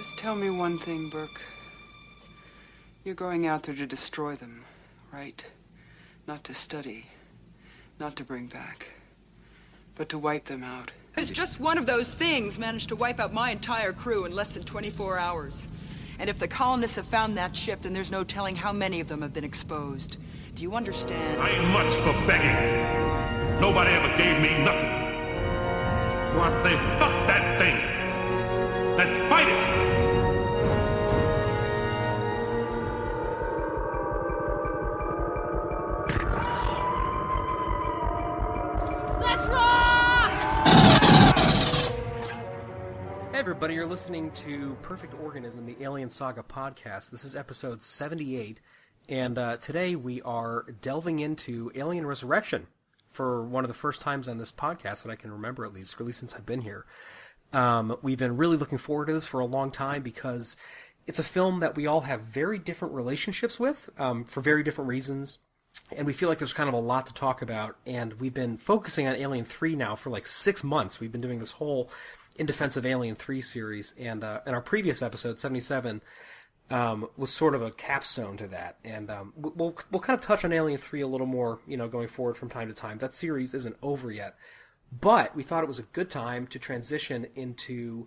Just tell me one thing, Burke. You're going out there to destroy them, right? Not to study, not to bring back, but to wipe them out. Because just one of those things managed to wipe out my entire crew in less than 24 hours. And if the colonists have found that ship, then there's no telling how many of them have been exposed. Do you understand? I ain't much for begging. Nobody ever gave me nothing. So I say, fuck that thing. Let's fight it. Everybody, you're listening to Perfect Organism, the Alien Saga podcast. This is episode 78, and uh, today we are delving into Alien Resurrection for one of the first times on this podcast that I can remember, at least, really since I've been here. Um, we've been really looking forward to this for a long time because it's a film that we all have very different relationships with um, for very different reasons and we feel like there's kind of a lot to talk about. And we've been focusing on Alien Three now for like six months. We've been doing this whole In Defense of Alien Three series, and uh, in our previous episode, seventy seven, um, was sort of a capstone to that. And um, we'll we'll kind of touch on Alien Three a little more, you know, going forward from time to time. That series isn't over yet, but we thought it was a good time to transition into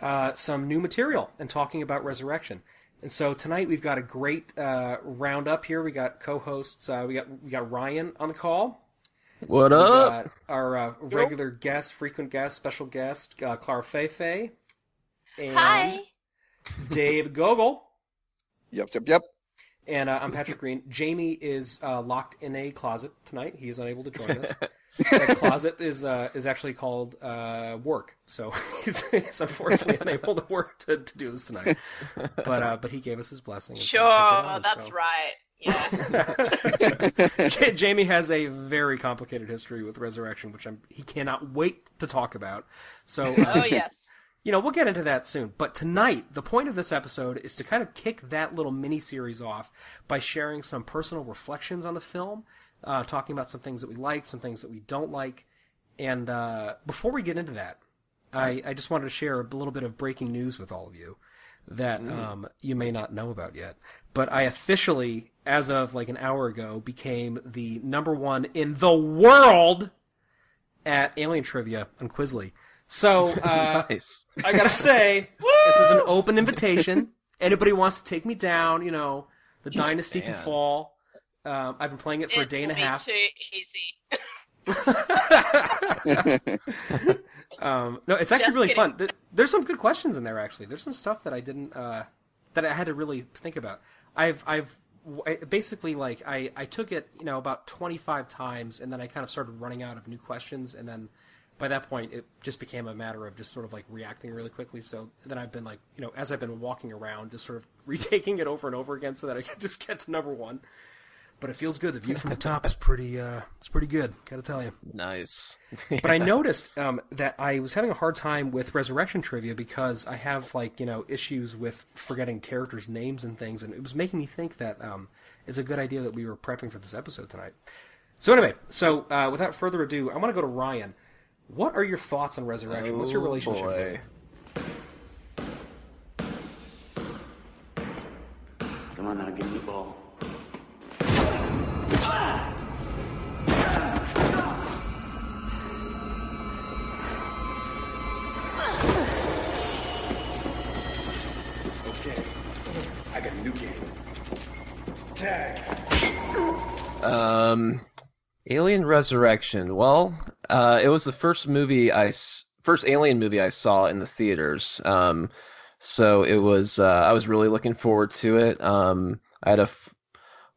uh, some new material and talking about Resurrection. And so tonight we've got a great uh, roundup here. We got co-hosts. Uh, we got we got Ryan on the call. What We up? got our uh, regular guest, frequent guest, special guest, uh, Clara Feifei. And Hi. Dave Gogol. Yep, yep, yep. And uh, I'm Patrick Green. Jamie is uh, locked in a closet tonight. He is unable to join us. that closet is uh, is actually called uh, work, so he's, he's unfortunately unable to work to, to do this tonight. But uh, but he gave us his blessing. Sure, "Take on," that's so- right. Yeah. Jamie has a very complicated history with Resurrection, which I'm, he cannot wait to talk about. So, uh, oh yes. you know, we'll get into that soon. But tonight, the point of this episode is to kind of kick that little mini series off by sharing some personal reflections on the film, uh, talking about some things that we like, some things that we don't like. And uh, before we get into that, I, I just wanted to share a little bit of breaking news with all of you that um, you may not know about yet. But I officially, as of like an hour ago, became the number one in the world at Alien Trivia on Quizly. So uh, nice. I gotta say, this is an open invitation. Anybody wants to take me down, you know, the dynasty can fall. Um, I've been playing it for a It day and a will be half. Too easy. um, no, it's actually Just really kidding. fun. There- There's some good questions in there. Actually, there's some stuff that I didn't uh, that I had to really think about. I've I've I- basically like I I took it you know about 25 times, and then I kind of started running out of new questions, and then by that point it just became a matter of just sort of like reacting really quickly. So then I've been like you know as I've been walking around, just sort of retaking it over and over again, so that I can just get to number one. But it feels good. The view from the top is pretty uh, it's pretty good. Gotta tell you. Nice. But I noticed um, that I was having a hard time with Resurrection trivia because I have like you know issues with forgetting characters' names and things, and it was making me think that um, it's a good idea that we were prepping for this episode tonight. So anyway, so uh, without further ado, I want to go to Ryan. What are your thoughts on Resurrection? What's your Oh, relationship? boy. with it? Come on now, give me the ball. Um, Alien Resurrection. Well, uh, it was the first movie I first Alien movie I saw in the theaters. Um, so it was uh, I was really looking forward to it. Um, I had a f-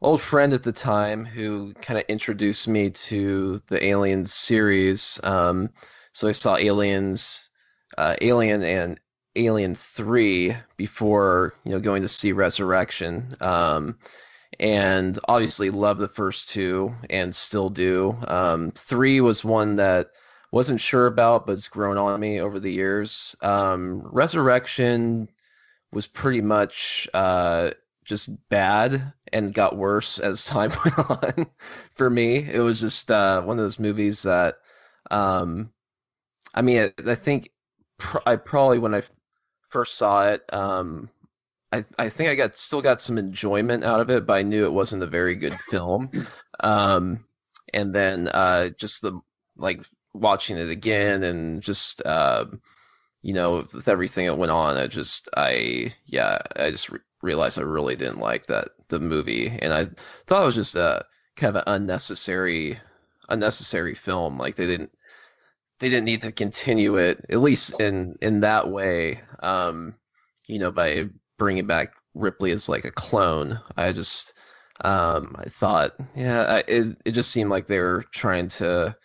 old friend at the time who kind of introduced me to the Alien series. Um, so I saw Aliens, uh, Alien and Alien Three before you know going to see Resurrection. Um, and obviously love the first two and still do. Um, three was one that wasn't sure about, but it's grown on me over the years. Um, Resurrection was pretty much uh, just bad and got worse as time went on. For me, it was just uh, one of those movies that, um, I mean, I, I think pr- I probably when I first saw it, um, I I think I got still got some enjoyment out of it, but I knew it wasn't a very good film. Um, and then uh, just the like watching it again and just uh, you know with everything that went on, I just I yeah I just re- realized I really didn't like that the movie, and I thought it was just a kind of an unnecessary unnecessary film. Like they didn't they didn't need to continue it at least in in that way. Um, you know, by bringing back Ripley as like a clone. I just um, I thought, yeah, I, it it just seemed like they were trying to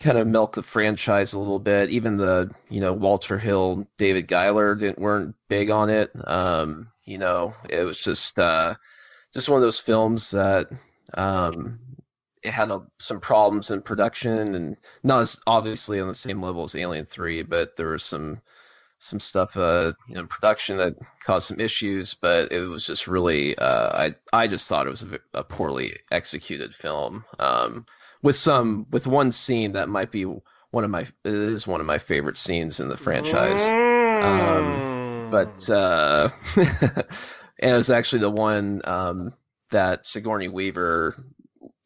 kind of milk the franchise a little bit. Even the you know Walter Hill, David Giler didn't weren't big on it. Um, you know, it was just uh, just one of those films that um, it had a, some problems in production and not as obviously on the same level as Alien Three, but there was some some stuff uh, in production that caused some issues. But it was just really, uh, I I just thought it was a, a poorly executed film um, with some with one scene that might be one of my it is one of my favorite scenes in the franchise. Um, but uh, and it was actually the one um, that Sigourney Weaver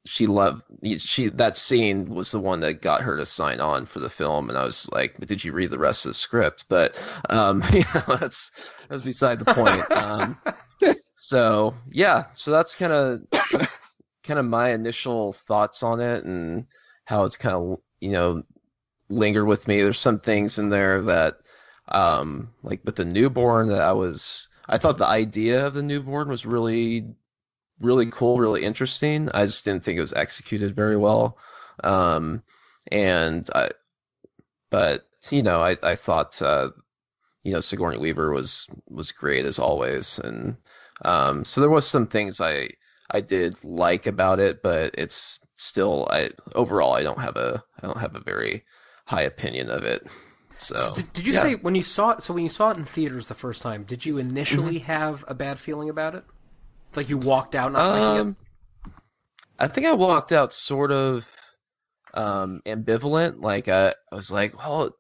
she loved she that scene was the one that got her to sign on for the film and i was like did you read the rest of the script? But um you know that's that's beside the point. Um so yeah so that's kind of kind of my initial thoughts on it and how it's kind of you know lingered with me. There's some things in there that um like with the newborn that i was i thought the idea of the newborn was really really cool, really interesting. I just didn't think it was executed very well. Um, and I, but you know, I I thought uh, you know Sigourney Weaver was was great as always, and um, so there was some things I I did like about it, but it's still I overall I don't have a I don't have a very high opinion of it. So, So did, you yeah. say when you saw it? So when you saw it in theaters the first time, did you initially have a bad feeling about it? Like you walked out not liking it? Um, I think I walked out sort of um, ambivalent. Like I, I was like, well,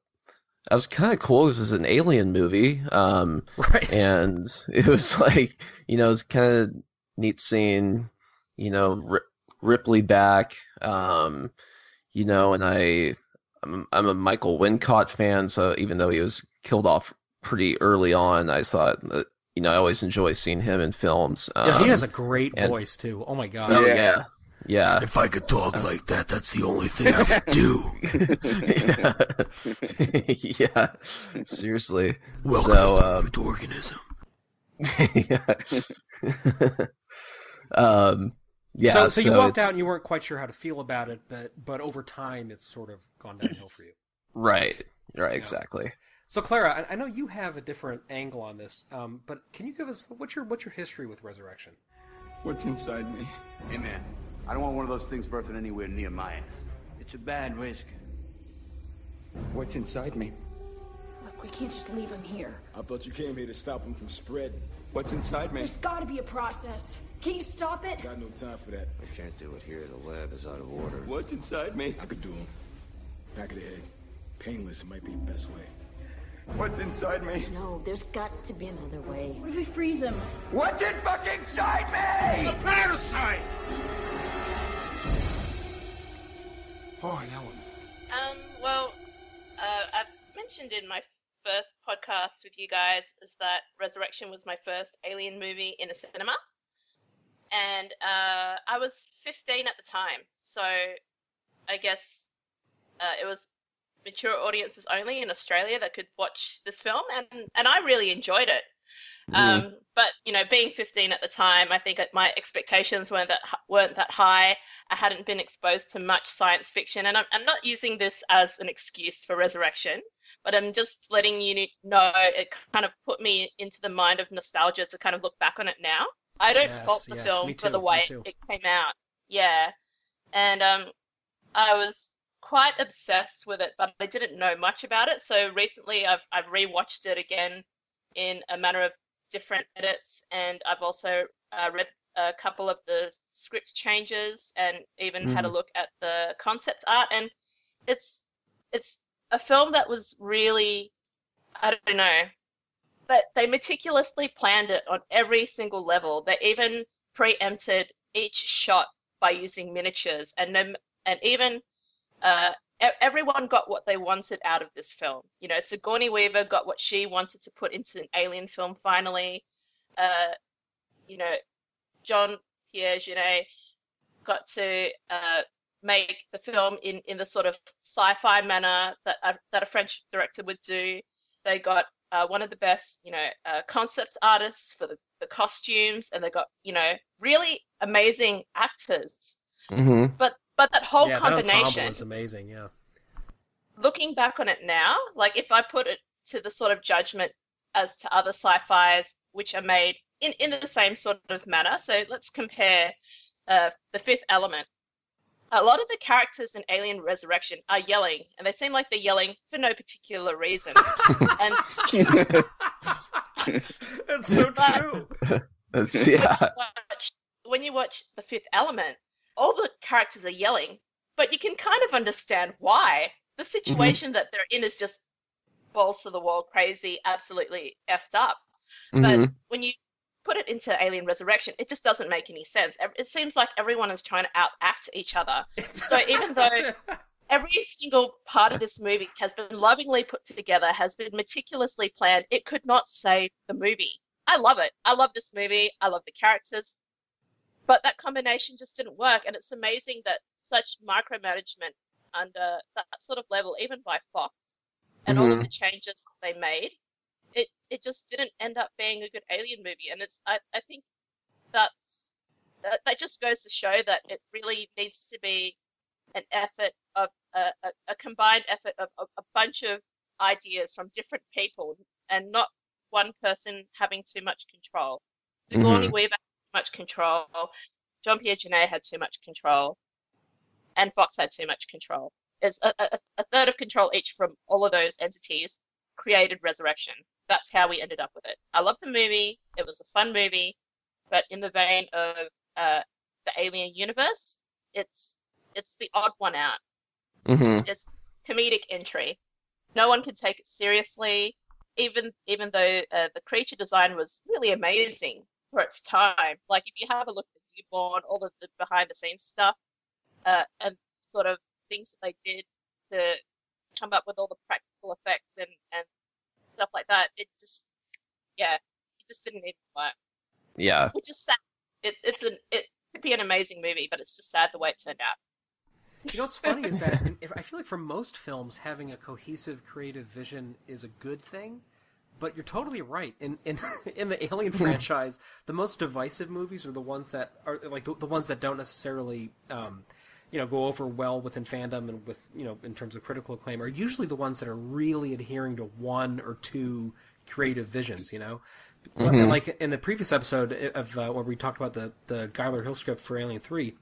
I was kind of cool. This was an alien movie, um, Right. and it was like, you know, it's kind of neat seeing, you know, R- Ripley back, um, you know, and I, I'm, I'm a Michael Wincott fan, so even though he was killed off pretty early on, I thought that, you know, I always enjoy seeing him in films. Yeah, he Um, has a great and- voice too. Oh my god. Oh Yeah. yeah, yeah. If I could talk like that, that's the only thing I would do. yeah. yeah, seriously. Welcome so, to um, Perfect Organism. yeah. um, yeah. so, so you walked it's- out and you weren't quite sure how to feel about it, but but over time it's sort of gone downhill for you. Right. Right. Exactly. So Clara, I, I know you have a different angle on this, um, but can you give us what's your what's your history with Resurrection? What's inside me? Hey, man. I don't want one of those things birthing anywhere near my ass. It's a bad risk. What's inside me? Look, we can't just leave him here. I thought you came here to stop him from spreading. What's inside me? There's gotta be a process. Can you stop it? Got no time for that. I can't do it here. The lab is out of order. What's inside me? I could do him. Back of the head. Painless, it might be the best way. What's inside me? No, there's got to be another way. What if we freeze him? What's in fucking inside me? The parasite! Oh, now I'm... Um, well, uh, I've mentioned in my first podcast with you guys is that Resurrection was my first alien movie in a cinema. And uh, I was 15 at the time, so I guess uh, it was mature audiences only in Australia that could watch this film, and, and I really enjoyed it. Um, but you know, being 15 at the time, I think my expectations weren't that weren't that high. I hadn't been exposed to much science fiction, and I'm, I'm not using this as an excuse for Resurrection, but I'm just letting you know it kind of put me into the mind of nostalgia to kind of look back on it now. I don't Yes, fault the yes, film for the way it came out. Yeah, and um, I was quite obsessed with it, but I didn't know much about it. So recently, I've I've rewatched it again in a manner of different edits, and I've also uh, read a couple of the script changes, and even had a look at the concept art. And it's it's a film that was really I don't know but they meticulously planned it on every single level. They even preempted each shot by using miniatures, and then and even uh, everyone got what they wanted out of this film. You know, Sigourney Weaver got what she wanted to put into an alien film finally. Uh, you know, Jean Pierre Jeunet got to uh, make the film in, in the sort of sci-fi manner that a, that a French director would do. They got uh, one of the best, you know, uh, concept artists for the, the costumes, and they got, you know, really amazing actors. Mm-hmm. But but that whole yeah, combination that is amazing. Yeah. Looking back on it now, like if I put it to the sort of judgment as to other sci-fi's which are made in, in the same sort of manner. So let's compare uh, the Fifth Element. A lot of the characters in Alien Resurrection are yelling, and they seem like they're yelling for no particular reason. and that's so true. That's, yeah. Watch, when you watch The Fifth Element, all the characters are yelling, but you can kind of understand why. The situation mm-hmm. that they're in is just balls to the wall, crazy, absolutely effed up. Mm-hmm. But when you put it into Alien Resurrection, it just doesn't make any sense. It seems like everyone is trying to outact each other. so even though every single part of this movie has been lovingly put together, has been meticulously planned, it could not save the movie. I love it. I love this movie. I love the characters but that combination just didn't work. And it's amazing that such micromanagement under that sort of level, even by Fox, and mm-hmm. all of mm-hmm. the changes they made, it it just didn't end up being a good Alien movie. And it's I, I think that's that, that just goes to show that it really needs to be an effort of a, a, a combined effort of, of, a bunch of ideas from different people and not one person having too much control. Sigourney mm-hmm. Weaver much control. Jean Pierre Jeunet had too much control, and Fox had too much control. It's a, a, a, third of control each from all of those entities created Resurrection. That's how we ended up with it. I love the movie. It was a fun movie, but in the vein of uh, the Alien universe, it's it's the odd one out. Mm-hmm. It's comedic entry. No one can take it seriously, even even though uh, the creature design was really amazing for its time. Like if you have a look at Newborn, all of the behind the scenes stuff, uh, and sort of things that they did to come up with all the practical effects and, and stuff like that, it just yeah, it just didn't even work. Yeah. Which is sad. It, it's an it could be an amazing movie, but it's just sad the way it turned out. You know what's funny is that I feel like for most films, having a cohesive creative vision is a good thing. But you're totally right. In in in the Alien franchise, the most divisive movies are the ones that are like the, the ones that don't necessarily um, you know go over well within fandom and with you know in terms of critical acclaim are usually the ones that are really adhering to one or two creative visions. You know, mm-hmm. like in the previous episode of uh, where we talked about the the Giler Hill script for Alien Three,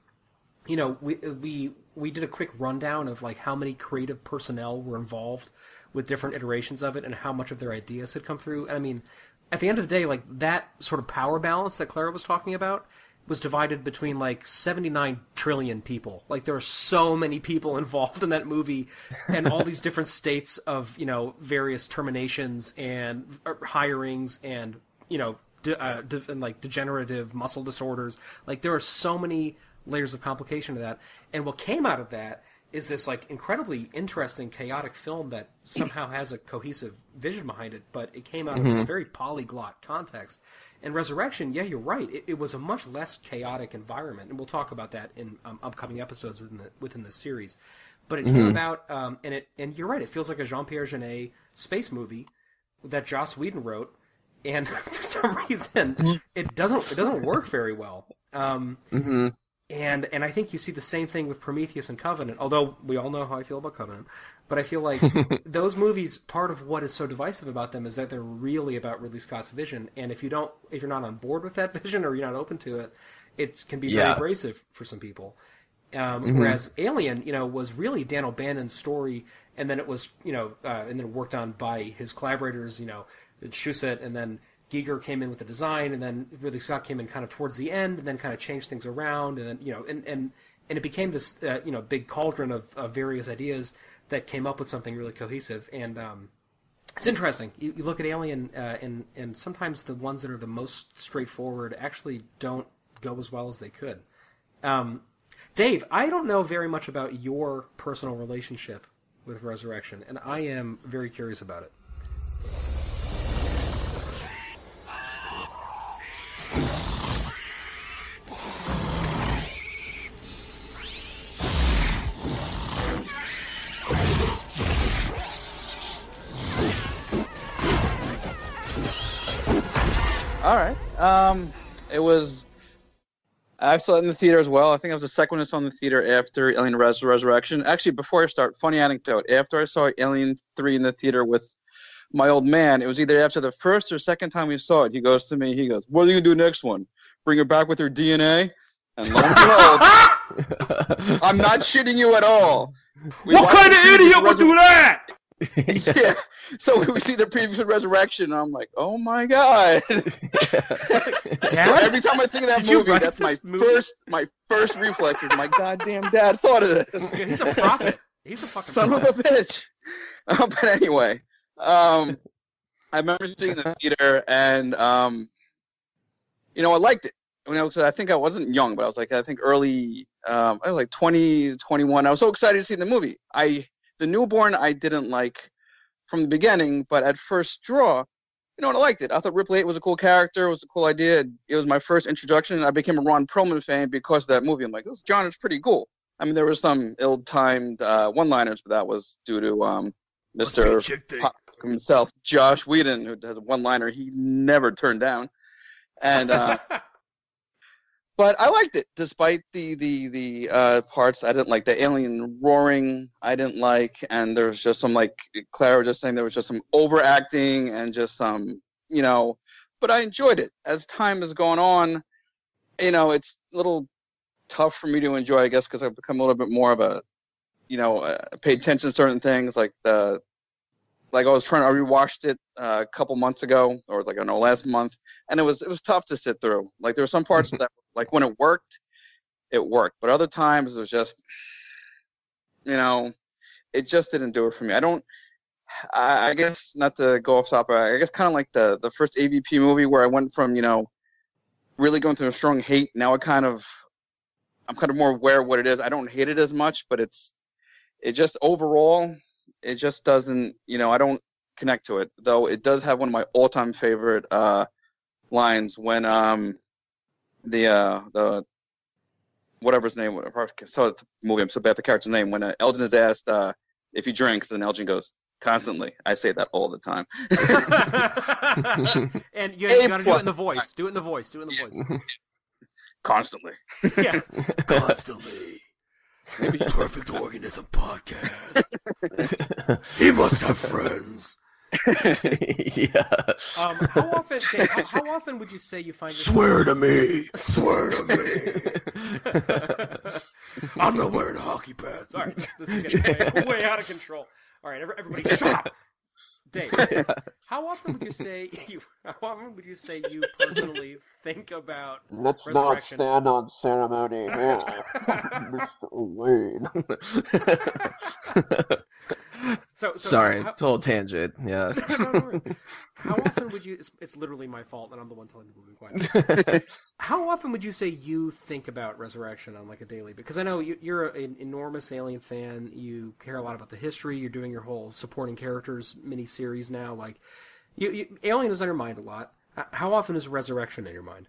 you know, we we we did a quick rundown of like how many creative personnel were involved with different iterations of it and how much of their ideas had come through. And I mean, at the end of the day, like that sort of power balance that Clara was talking about was divided between like 79 trillion people. Like there are so many people involved in that movie and all these different states of, you know, various terminations and er, hirings and, you know, de- uh, de- and like degenerative muscle disorders. Like there are so many layers of complication to that. And what came out of that is this like incredibly interesting, chaotic film that somehow has a cohesive vision behind it, but it came out mm-hmm. of this mm-hmm. very polyglot context. And Resurrection, yeah, you're right. It, it, was a much less chaotic environment, and we'll talk about that in um, upcoming episodes within the within this series. But it mm-hmm. came about, um, and it and you're right. It feels like a Jean Pierre Jeunet space movie that Joss Whedon wrote, and for some reason, mm-hmm. it doesn't it doesn't work very well. Um, mm-hmm and and I think you see the same thing with Prometheus and Covenant. Although we all know how I feel about Covenant, but I feel like those movies. Part of what is so divisive about them is that they're really about Ridley Scott's vision. And if you don't, if you're not on board with that vision or you're not open to it, it can be very abrasive for some people. Um, mm-hmm. Whereas Alien, you know, was really Dan O'Bannon's story, and then it was, you know, uh, and then worked on by his collaborators, you know, Shusett, and then Giger came in with the design, and then Ridley Scott came in kind of towards the end, and then kind of changed things around, and then you know, and and and it became this uh, you know big cauldron of, of various ideas that came up with something really cohesive. And um, It's interesting. You, you look at Alien, uh, and and sometimes the ones that are the most straightforward actually don't go as well as they could. Um, Dave, I don't know very much about your personal relationship with Resurrection, and I am very curious about it. Um, it was. I saw it in the theater as well. I think it was the second one I saw in the theater after Alien Res- Resurrection. Actually, before I start, funny anecdote. After I saw Alien Three in the theater with my old man, it was either after the first or second time we saw it. He goes to me. He goes, "What are you gonna do next one? Bring her back with her DNA?" And lo and behold, I'm not shitting you at all. We what kind of idiot would do that? Yeah. So we see the previous Resurrection, and I'm like, oh my god. So Dad? every time I think of that Did movie, that's my movie? first my first reflex is my goddamn dad thought of this. He's a prophet. He's a fucking Son of a bitch. Uh, but anyway, um, I remember seeing the theater, and um, you know, I liked it. When I was, I think I wasn't young, but I was like, I think early, um, I was like 20, 21. I was so excited to see the movie. I, the newborn, I didn't like from the beginning, but at first draw, you know, what, I liked it. I thought Ripley 8 was a cool character. It was a cool idea. It was my first introduction. I became a Ron Perlman fan because of that movie. I'm like, this John is pretty cool. I mean, there was some ill-timed uh, one-liners, but that was due to um, Mr. Pop himself, Joss Whedon, who has a one-liner he never turned down, and uh, but I liked it despite the the the uh, parts I didn't like. The alien roaring I didn't like, and there was just some like Clara was just saying there was just some overacting and just some you know. But I enjoyed it as time has gone on. You know, it's a little tough for me to enjoy, I guess, because I've become a little bit more of a you know uh, pay attention to certain things like the like I was trying. I rewatched it uh, a couple months ago, or like I don't know, last month, and it was it was tough to sit through. Like there were some parts that, like when it worked, it worked, but other times it was just, you know, it just didn't do it for me. I don't. I, I guess not to go off topic. I guess kind of like the the first AVP movie where I went from you know, really going through a strong hate. Now I kind of, I'm kind of more aware of what it is. I don't hate it as much, but it's, it just overall it just doesn't you know i don't connect to it though it does have one of my all-time favorite uh lines when um the uh the whatever his name whatever so it's a movie i'm so bad at the character's name when uh, elgin is asked uh if he drinks and elgin goes constantly i say that all the time and you, you gotta do it in the voice. Do it in the voice. Do it in the voice. constantly Yeah. Constantly. Perfect Organism podcast. he must have friends. yeah. Um, how often? Dave, how, how often would you say you find yourself? Swear to me. Swear to me. I'm not wearing hockey pads. All right, this, this is getting way, way out of control. All right, everybody, shut up. Dave, how often would you say you? How often would you say you personally think about Let's not stand on ceremony here, Mr. Wayne. So, so Sorry, how- total tangent. Yeah. No, no, no. How often would you? It's, it's literally my fault, and I'm the one telling people to be quiet. How often would you say you think about Resurrection on like a daily? Because I know you, you're an enormous Alien fan. You care a lot about the history. You're doing your whole supporting characters mini series now. Like, you, you, Alien is on your mind a lot. How often is Resurrection in your mind?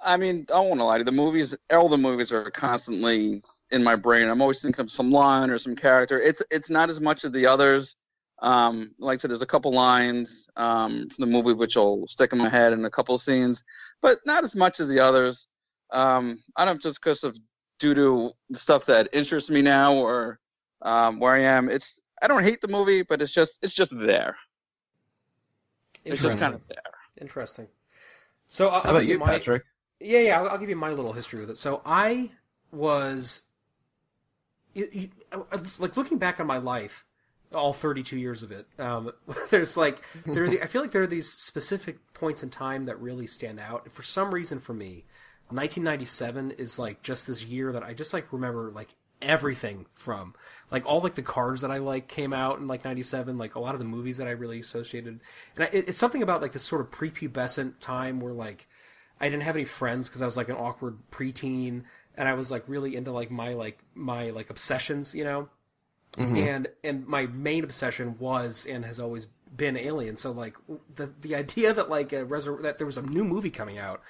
I mean, I don't want to lie to you. The movies, all the movies are constantly in my brain. I'm always thinking of some line or some character. It's it's not as much of the others. Um, like I said, there's a couple lines um, from the movie which will stick in my head in a couple of scenes, but not as much of the others. Um, I don't know if just because of due to the stuff that interests me now or um, where I am. It's I don't hate the movie, but it's just it's just there. It's just kind of there. Interesting. So, I'll, How I'll about you, my- Patrick? Yeah, yeah. I'll, I'll give you my little history with it. So I was, you, you, like, looking back on my life, all 32 years of it. Um, there's like, there. Are the, I feel like there are these specific points in time that really stand out. For some reason, for me, 1997 is like just this year that I just like remember like everything from. Like all like the cars that I like came out in like '97. Like a lot of the movies that I really associated, and I, it, it's something about like this sort of prepubescent time where like I didn't have any friends because I was like an awkward preteen, and I was like really into like my like my like obsessions, you know. Mm-hmm. And and my main obsession was and has always been Alien. So like the the idea that like a resur- that there was a new movie coming out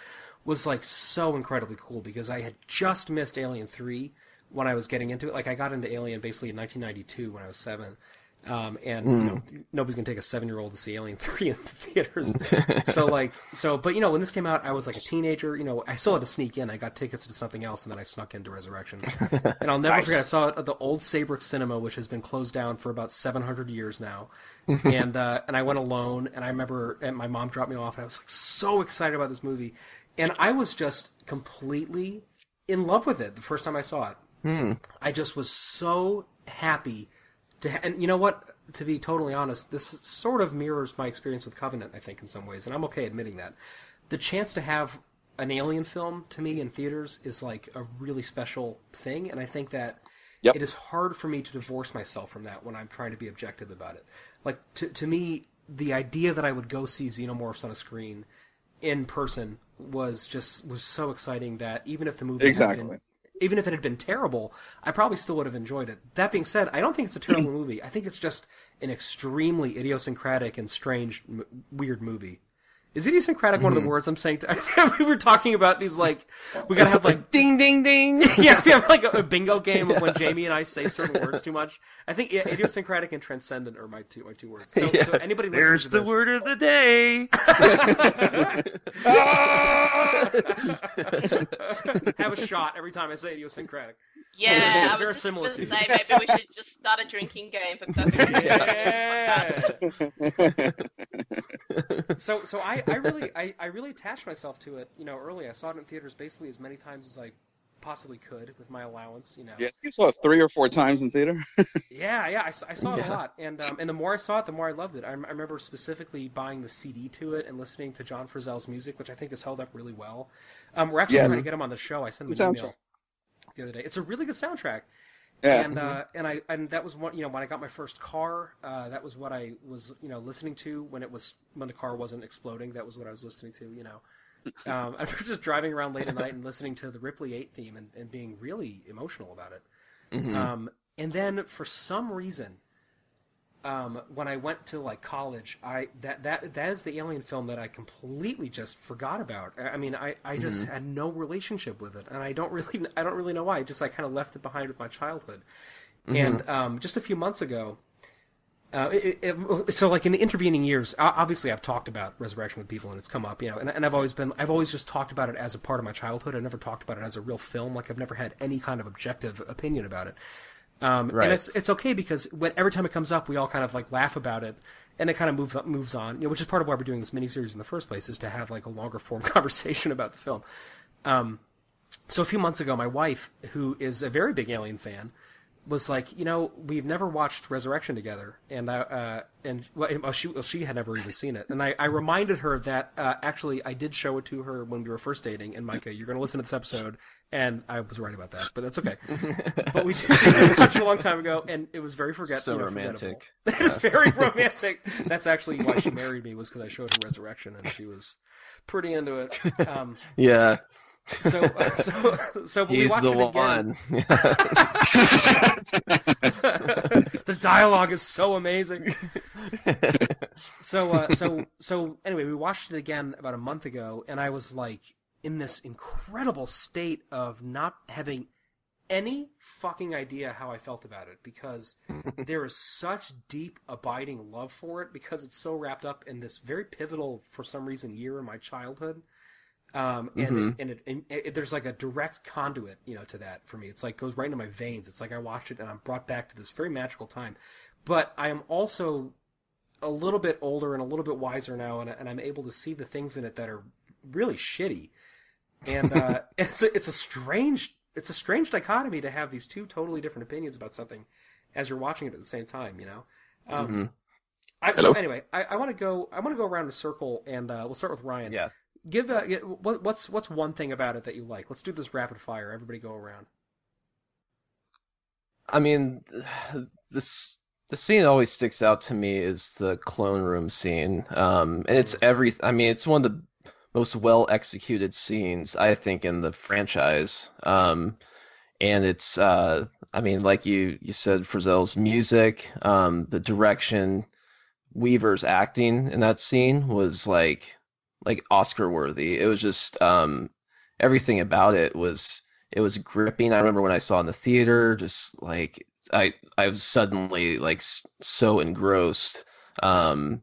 was like so incredibly cool because I had just missed Alien Three when I was getting into it. Like I got into Alien basically in 1992 when I was seven. Um, and Mm. you know nobody's gonna take a seven year old to see Alien Three in the theaters. so like so, but you know when this came out, I was like a teenager. You know I still had to sneak in. I got tickets to something else, and then I snuck into Resurrection. and I'll never Nice. forget. I saw it at the old Saybrook Cinema, which has been closed down for about 700 years now. And uh, and I went alone, and I remember and my mom dropped me off, and I was like so excited about this movie, and I was just completely in love with it the first time I saw it. Hmm. I just was so happy to, and you know what? To be totally honest, this sort of mirrors my experience with Covenant. I think in some ways, and I'm okay admitting that. The chance to have an alien film to me in theaters is like a really special thing, and I think that Yep. it is hard for me to divorce myself from that when I'm trying to be objective about it. Like to to me, the idea that I would go see Xenomorphs on a screen in person was just was so exciting that even if the movie Exactly. Even if it had been terrible, I probably still would have enjoyed it. That being said, I don't think it's a terrible movie. I think it's just an extremely idiosyncratic and strange, m- weird movie. Is idiosyncratic one of the Mhm. words I'm saying? To, we were talking about these like we gotta have like ding ding ding. yeah, we have like a, a bingo game of when Jamie and I say certain words too much. I think i- idiosyncratic and transcendent are my two my two words. So, so anybody There's to the this, word of the day. have a shot every time I say idiosyncratic. Yeah, I Very was just similar going to to say maybe we should just start a drinking game for perfect. so so I, I really I, I really attached myself to it. You know, early I saw it in theaters basically as many times as I possibly could with my allowance. You know. Yeah, I think I saw it three or four times in theater. Yeah, yeah, I saw it a lot, and um, and the more I saw it, the more I loved it. I, I remember specifically buying the CD to it and listening to John Frizzell's music, which I think has held up really well. Um, we're actually Yeah, trying to get him on the show. I sent him the an email soundtrack. The other day. It's a really good soundtrack. Yeah. And uh, and I and that was one you know when I got my first car, uh, that was what I was you know listening to when it was when the car wasn't exploding. That was what I was listening to. You know, um, I was just driving around late at night and listening to the Ripley Eight theme and, and being really emotional about it. Mhm. Um, and then for some reason, um, when I went to like college, I that that that is the Alien film that I completely just forgot about. I I mean, I, I just Mhm. had no relationship with it, and I don't really I don't really know why. I just I kind of left it behind with my childhood. And um, just a few months ago, uh, it, it, so like in the intervening years, obviously I've talked about Resurrection with people, and it's come up, you know, and, and I've always been, I've always just talked about it as a part of my childhood. I never talked about it as a real film. Like I've never had any kind of objective opinion about it. Um, Right. And it's it's okay because when every time it comes up, we all kind of like laugh about it, and it kind of moves moves on. You know, which is part of why we're doing this miniseries in the first place, is to have like a longer form conversation about the film. Um, so a few months ago, my wife, who is a very big Alien fan, was like, you know, we've never watched Resurrection together, and I, uh, and well, she well, she had never even seen it, and I, I reminded her that uh, actually I did show it to her when we were first dating, and Micah, you're going to listen to this episode, and I was right about that, but that's okay. but we did, we did watch it a long time ago, and it was very forget So you know, romantic. forgettable. it was very romantic. That's actually why she married me was because I showed her Resurrection, and she was pretty into it. Um, Yeah. So, uh, so, so but we He's watched the it again. one. the dialogue is so amazing. so, uh, so, so anyway, we watched it again about a month ago, and I was like in this incredible state of not having any fucking idea how I felt about it because there is such deep, abiding love for it because it's so wrapped up in this very pivotal, for some reason, year in my childhood. Um, and, Mhm. it, and, it, it, there's like a direct conduit, you know, to that for me. It's like goes right into my veins. It's like I watched it and I'm brought back to this very magical time. But I am also a little bit older and a little bit wiser now, and, and I'm able to see the things in it that are really shitty. And uh, it's a, it's a strange it's a strange dichotomy to have these two totally different opinions about something as you're watching it at the same time. You know. Um, Mhm. I, so anyway, I, I want to go. I want to go around in a circle, and uh, we'll start with Ryan. Yeah. Give uh, yeah, what, what's what's one thing about it that you like? Let's do this rapid fire. Everybody go around. I mean, this the scene that always sticks out to me is the clone room scene, um, and it's every. I mean, it's one of the most well executed scenes I think in the franchise. Um, and it's, uh, I mean, like you you said, Frizzell's music, um, the direction, Weaver's acting in that scene was like like Oscar worthy. It was just um, everything about it was it was gripping. I remember when I saw in the theater, just like I I was suddenly like so engrossed um,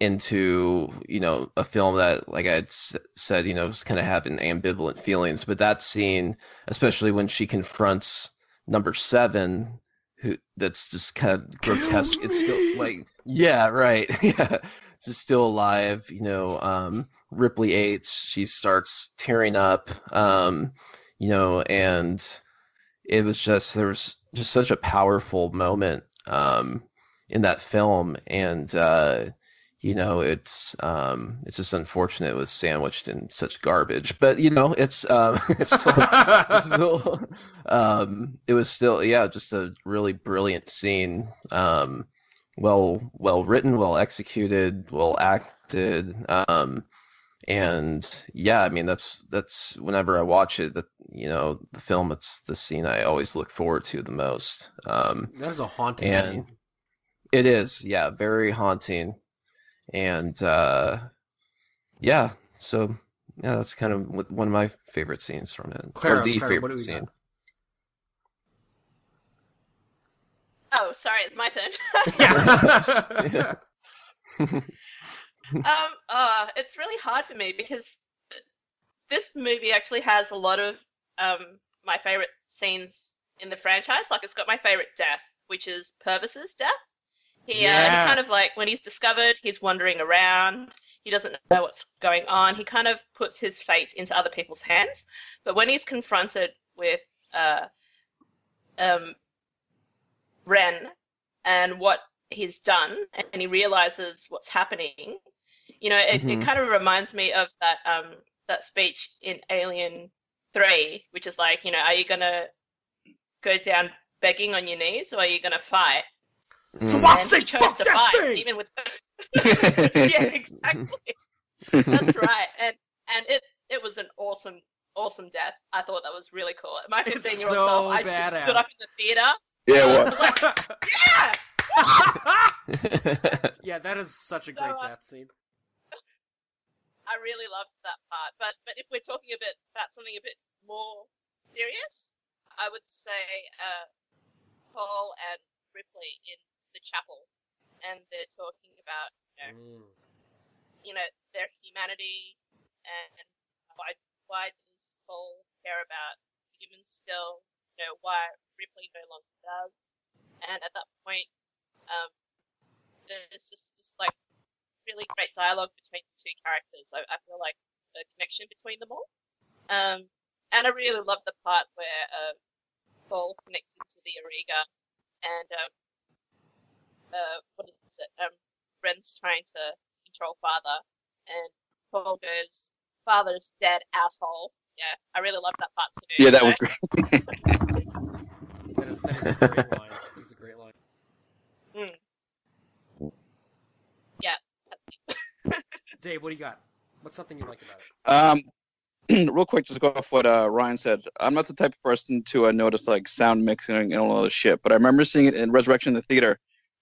into you know a film that like I had said you know was kind of having ambivalent feelings, but that scene, especially when she confronts number seven, who that's just kind of grotesque. It's still like yeah right yeah, just still alive. You know um, Ripley Eight's, she starts tearing up. Um, you know and it was just there was just such a powerful moment um, in that film, and uh, you know it's um, it's just unfortunate it was sandwiched in such garbage. But you know it's um, it's still, it's still um, it was still yeah just a really brilliant scene. Um, well well written, well executed, well acted. Um, and yeah, I mean that's that's whenever I watch it, that you know the film, it's the scene I always look forward to the most. Um, that is a haunting scene. It is, yeah, very haunting, and uh, yeah, so yeah, that's kind of one of my favorite scenes from it, Clara, or the Clara, favorite scene. Got? Oh, sorry, it's my turn. yeah. um, uh, it's really hard for me because this movie actually has a lot of um, my favorite scenes in the franchise. Like, it's got my favorite death, which is Purvis's death. He, Yeah. uh, he kind of like when he's discovered, he's wandering around. He doesn't know what's going on. He kind of puts his fate into other people's hands. But when he's confronted with uh, um, Wren and what he's done, and he realizes what's happening, you know, it, it Mhm. kind of reminds me of that um, that speech in Alien Three, which is like, you know, are you gonna go down begging on your knees, or are you gonna fight? So Mm. I and say he chose to fight, thing! even with yeah, exactly. That's right, and and it it was an awesome awesome death. I thought that was really cool. My It's 15 year old so self, I just stood up in the theater. Yeah, I what? was yeah. yeah, that is such a great So, uh, death scene. I really loved that part. But but if we're talking a bit about something a bit more serious, I would say uh, Paul and Ripley in the chapel, and they're talking about you know, Mm. you know their humanity and why why does Paul care about humans still? You know why Ripley no longer does, and at that point, um, there's just this like really great dialogue between the two characters. I, I feel like the connection between them all. Um, and I really love the part where uh, Paul connects into the Auriga and um, uh, what is it? Um, Wren's trying to control Father, and Paul goes, "Father's dead, asshole." Yeah, I really love that part too. Yeah, that So- was great. That is, that is a great line. That is a great line. Mm. Yeah. Dave, what do you got? What's something you like about it? Um, real quick, just go off what uh, Ryan said. I'm not the type of person to uh, notice like sound mixing and all of this shit, but I remember seeing it in Resurrection in the theater,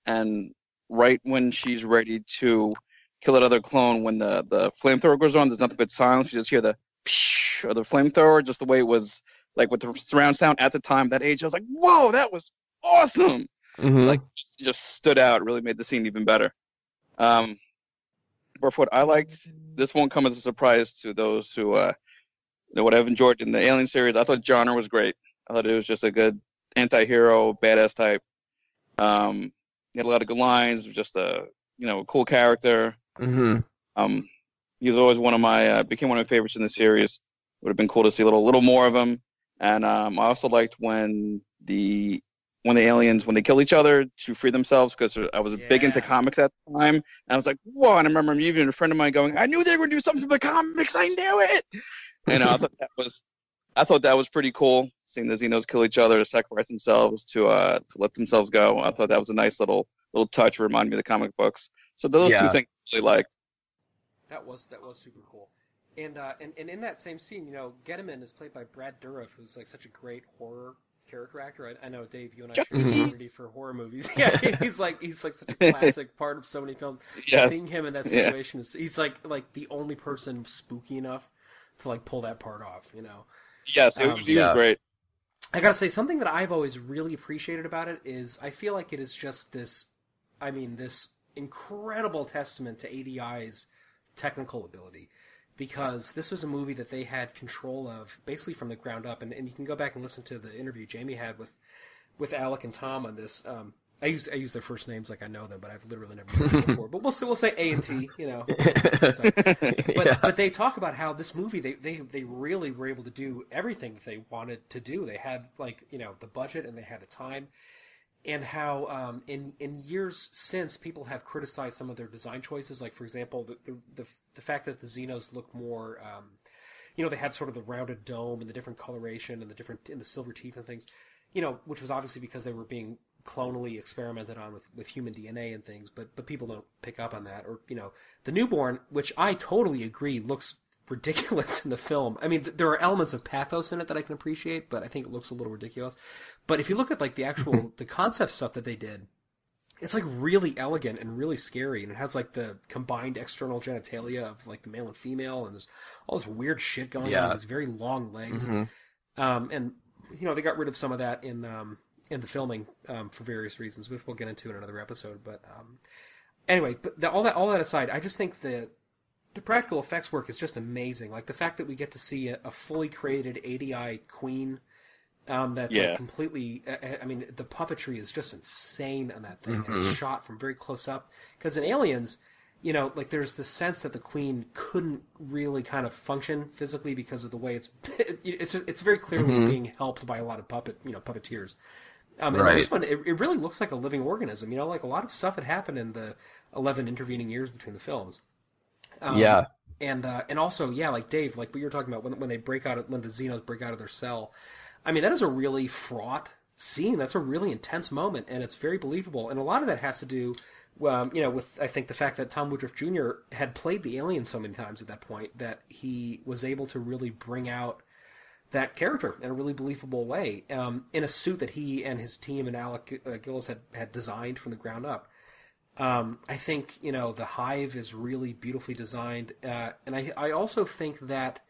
and right when she's ready to kill another clone, when the the flamethrower goes on, there's nothing but silence. You just hear the psh or the flamethrower, just the way it was like with the surround sound at the time. That age, I was like, whoa, that was awesome. Mhm. Like just, just stood out. Really made the scene even better. Um, what I liked, this won't come as a surprise to those who uh, know what I've enjoyed in the Alien series. I thought Johnner was great. I thought it was just a good anti-hero, badass type. Um, he had a lot of good lines. Just a you know a cool character. hmm Um, he was always one of my uh, became one of my favorites in the series. Would have been cool to see a little little more of him. And um, I also liked when the when the aliens when they kill each other to free themselves because I was big into comics at the time. And I was like, whoa! And I remember me even a friend of mine going, I knew they were going to do something for the comics. I knew it. And I thought that was I thought that was pretty cool. seeing the Xenos kill each other to sacrifice themselves to uh to let themselves go. I thought that was a nice little little touch, to remind me of the comic books. So those Yeah. two things I really liked. That was that was super cool. And uh, and and in that same scene, you know, Gediman is played by Brad Dourif, who's like such a great horror character actor. I, I know Dave, you and I share Mhm. affinity for horror movies. Yeah, he's like he's like such a classic part of so many films. Yes. Seeing him in that Yeah. situation is he's like like the only person spooky enough to like pull that part off. You know. Yes, it Um, was, he was yeah. great. I gotta say something that I've always really appreciated about it is I feel like it is just this, I mean, this incredible testament to ADI's technical ability, because this was a movie that they had control of basically from the ground up, and, and you can go back and listen to the interview Jamie had with with Alec and Tom on this. Um, I use I use their first names like I know them, but I've literally never met them before. But we'll say we'll say A and T, you know. But Yeah. but they talk about how this movie they, they they really were able to do everything that they wanted to do. They had like you know the budget and they had the time, and how um, in in years since people have criticized some of their design choices. Like for example, the the the, the fact that the Xenos look more. Um, you know, they had sort of the rounded dome and the different coloration and the different and the silver teeth and things. You know, which was obviously because they were being clonally experimented on with, with human DNA and things, but but people don't pick up on that. Or you know, the newborn, which I totally agree looks ridiculous in the film. I mean, th- there are elements of pathos in it that I can appreciate, but I think it looks a little ridiculous. But if you look at like the actual the concept stuff that they did, it's like really elegant and really scary, and it has like the combined external genitalia of like the male and female, and there's all this weird shit going Yeah. on. These very long legs, Mhm. um, and you know they got rid of some of that in um, in the filming um, for various reasons, which we'll get into in another episode. But um, anyway, but the, all that all that aside, I just think that the practical effects work is just amazing. Like the fact that we get to see a, a fully created ADI queen um, that's Yeah. like completely. I, mean, the puppetry is just insane on that thing. And Mhm. it's shot from very close up because in Aliens, you know, like there's the sense that the queen couldn't really kind of function physically because of the way it's. It's just, it's very clearly Mhm. being helped by a lot of puppet you know puppeteers. Um, and Right. this one, it, it really looks like a living organism. You know, like a lot of stuff had happened in the eleven intervening years between the films. Um, Yeah. and uh, and also, yeah, like Dave, like what you were talking about when when they break out of, when the Xenos break out of their cell. I mean, that is a really fraught scene. That's a really intense moment, and it's very believable. And a lot of that has to do, um, you know, with I think the fact that Tom Woodruff Jr. had played the alien so many times at that point that he was able to really bring out that character in a really believable way um, in a suit that he and his team and Alec uh, Gillis had, had designed from the ground up. Um, I think you know the hive is really beautifully designed, uh, and I I also think that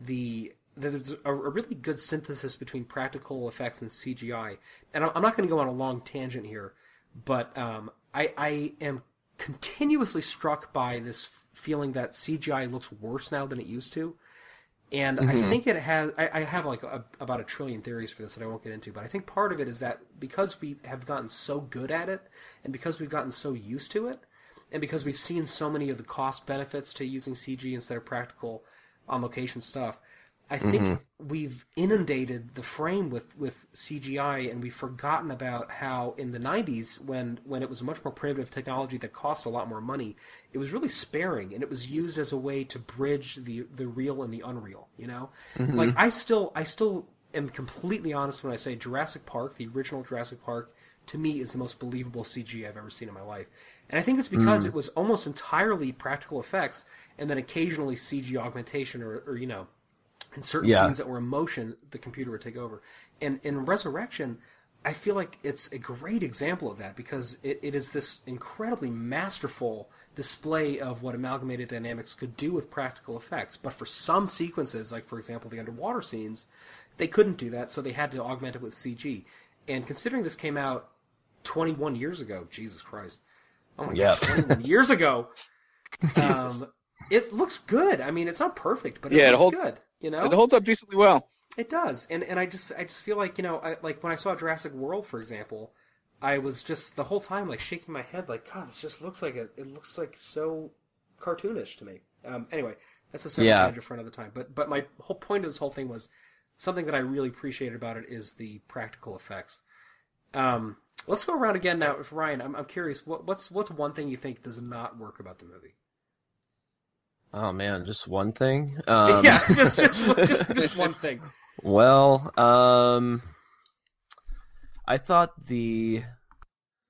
the that there's a, a really good synthesis between practical effects and CGI. And I'm, I'm not going to go on a long tangent here, but um, I I am continuously struck by this feeling that CGI looks worse now than it used to. And I Mhm. think it has. I, I have like a, about a trillion theories for this that I won't get into, but I think part of it is that because we have gotten so good at it, and because we've gotten so used to it, and because we've seen so many of the cost benefits to using CG instead of practical on location stuff, I think Mhm. we've inundated the frame with, with CGI, and we've forgotten about how in the '90s, when when it was a much more primitive technology that cost a lot more money, it was really sparing, and it was used as a way to bridge the the real and the unreal. You know, Mhm. like I still I still am completely honest when I say Jurassic Park, the original Jurassic Park, to me is the most believable CG I've ever seen in my life. And I think it's because Mm. it was almost entirely practical effects and then occasionally CG augmentation or, or you know, in certain Yeah. scenes that were in motion, the computer would take over. And in Resurrection, I feel like it's a great example of that because it, it is this incredibly masterful display of what Amalgamated Dynamics could do with practical effects. But for some sequences, like for example the underwater scenes, they couldn't do that, so they had to augment it with CG. And considering this came out 21 years ago, Jesus Christ. Oh my Yeah. god, 21 years ago. Um, it looks good. I mean, it's not perfect, but it Yeah, it looks good. You know, It holds up decently well. it does, and and I just I just feel like you know I, like when I saw Jurassic World, for example, I was just the whole time like shaking my head like God, this just looks like it. It looks like so cartoonish to me. Um, anyway, that's a separate Yeah. tangent for another time. But but my whole point of this whole thing was something that I really appreciated about it is the practical effects. Um, let's go around again now. If Ryan, I'm I'm curious, what, what's what's one thing you think does not work about the movie? Oh man, just one thing. Um, yeah, just just just just one thing. Well, um, I thought the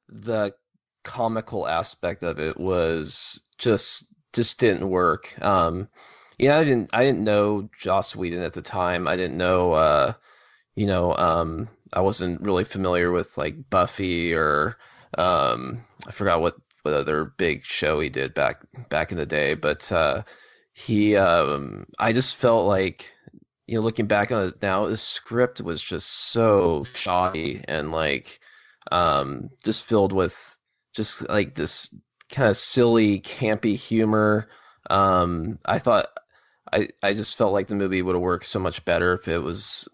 the comical aspect of it was just just didn't work. Um, yeah, I didn't I didn't know Joss Whedon at the time. I didn't know, uh, you know, um, I wasn't really familiar with like Buffy or um, I forgot what what other big show he did back back in the day, but uh, he um, I just felt like you know looking back on it now, the script was just so shoddy and like um, just filled with just like this kind of silly, campy humor. Um, I thought I I just felt like the movie would have worked so much better if it was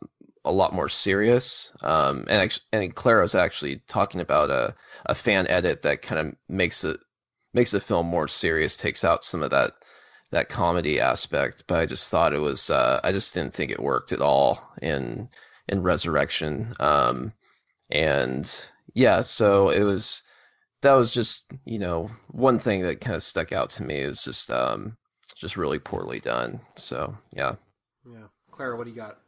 a lot more serious. Um, and and Clara was actually talking about a a fan edit that kind of makes it makes the film more serious, takes out some of that that comedy aspect. But I just thought it was uh, I just didn't think it worked at all in in Resurrection. Um, and yeah, so it was that was just you know one thing that kind of stuck out to me is just um, just really poorly done. So yeah. Yeah, Clara, what do you got?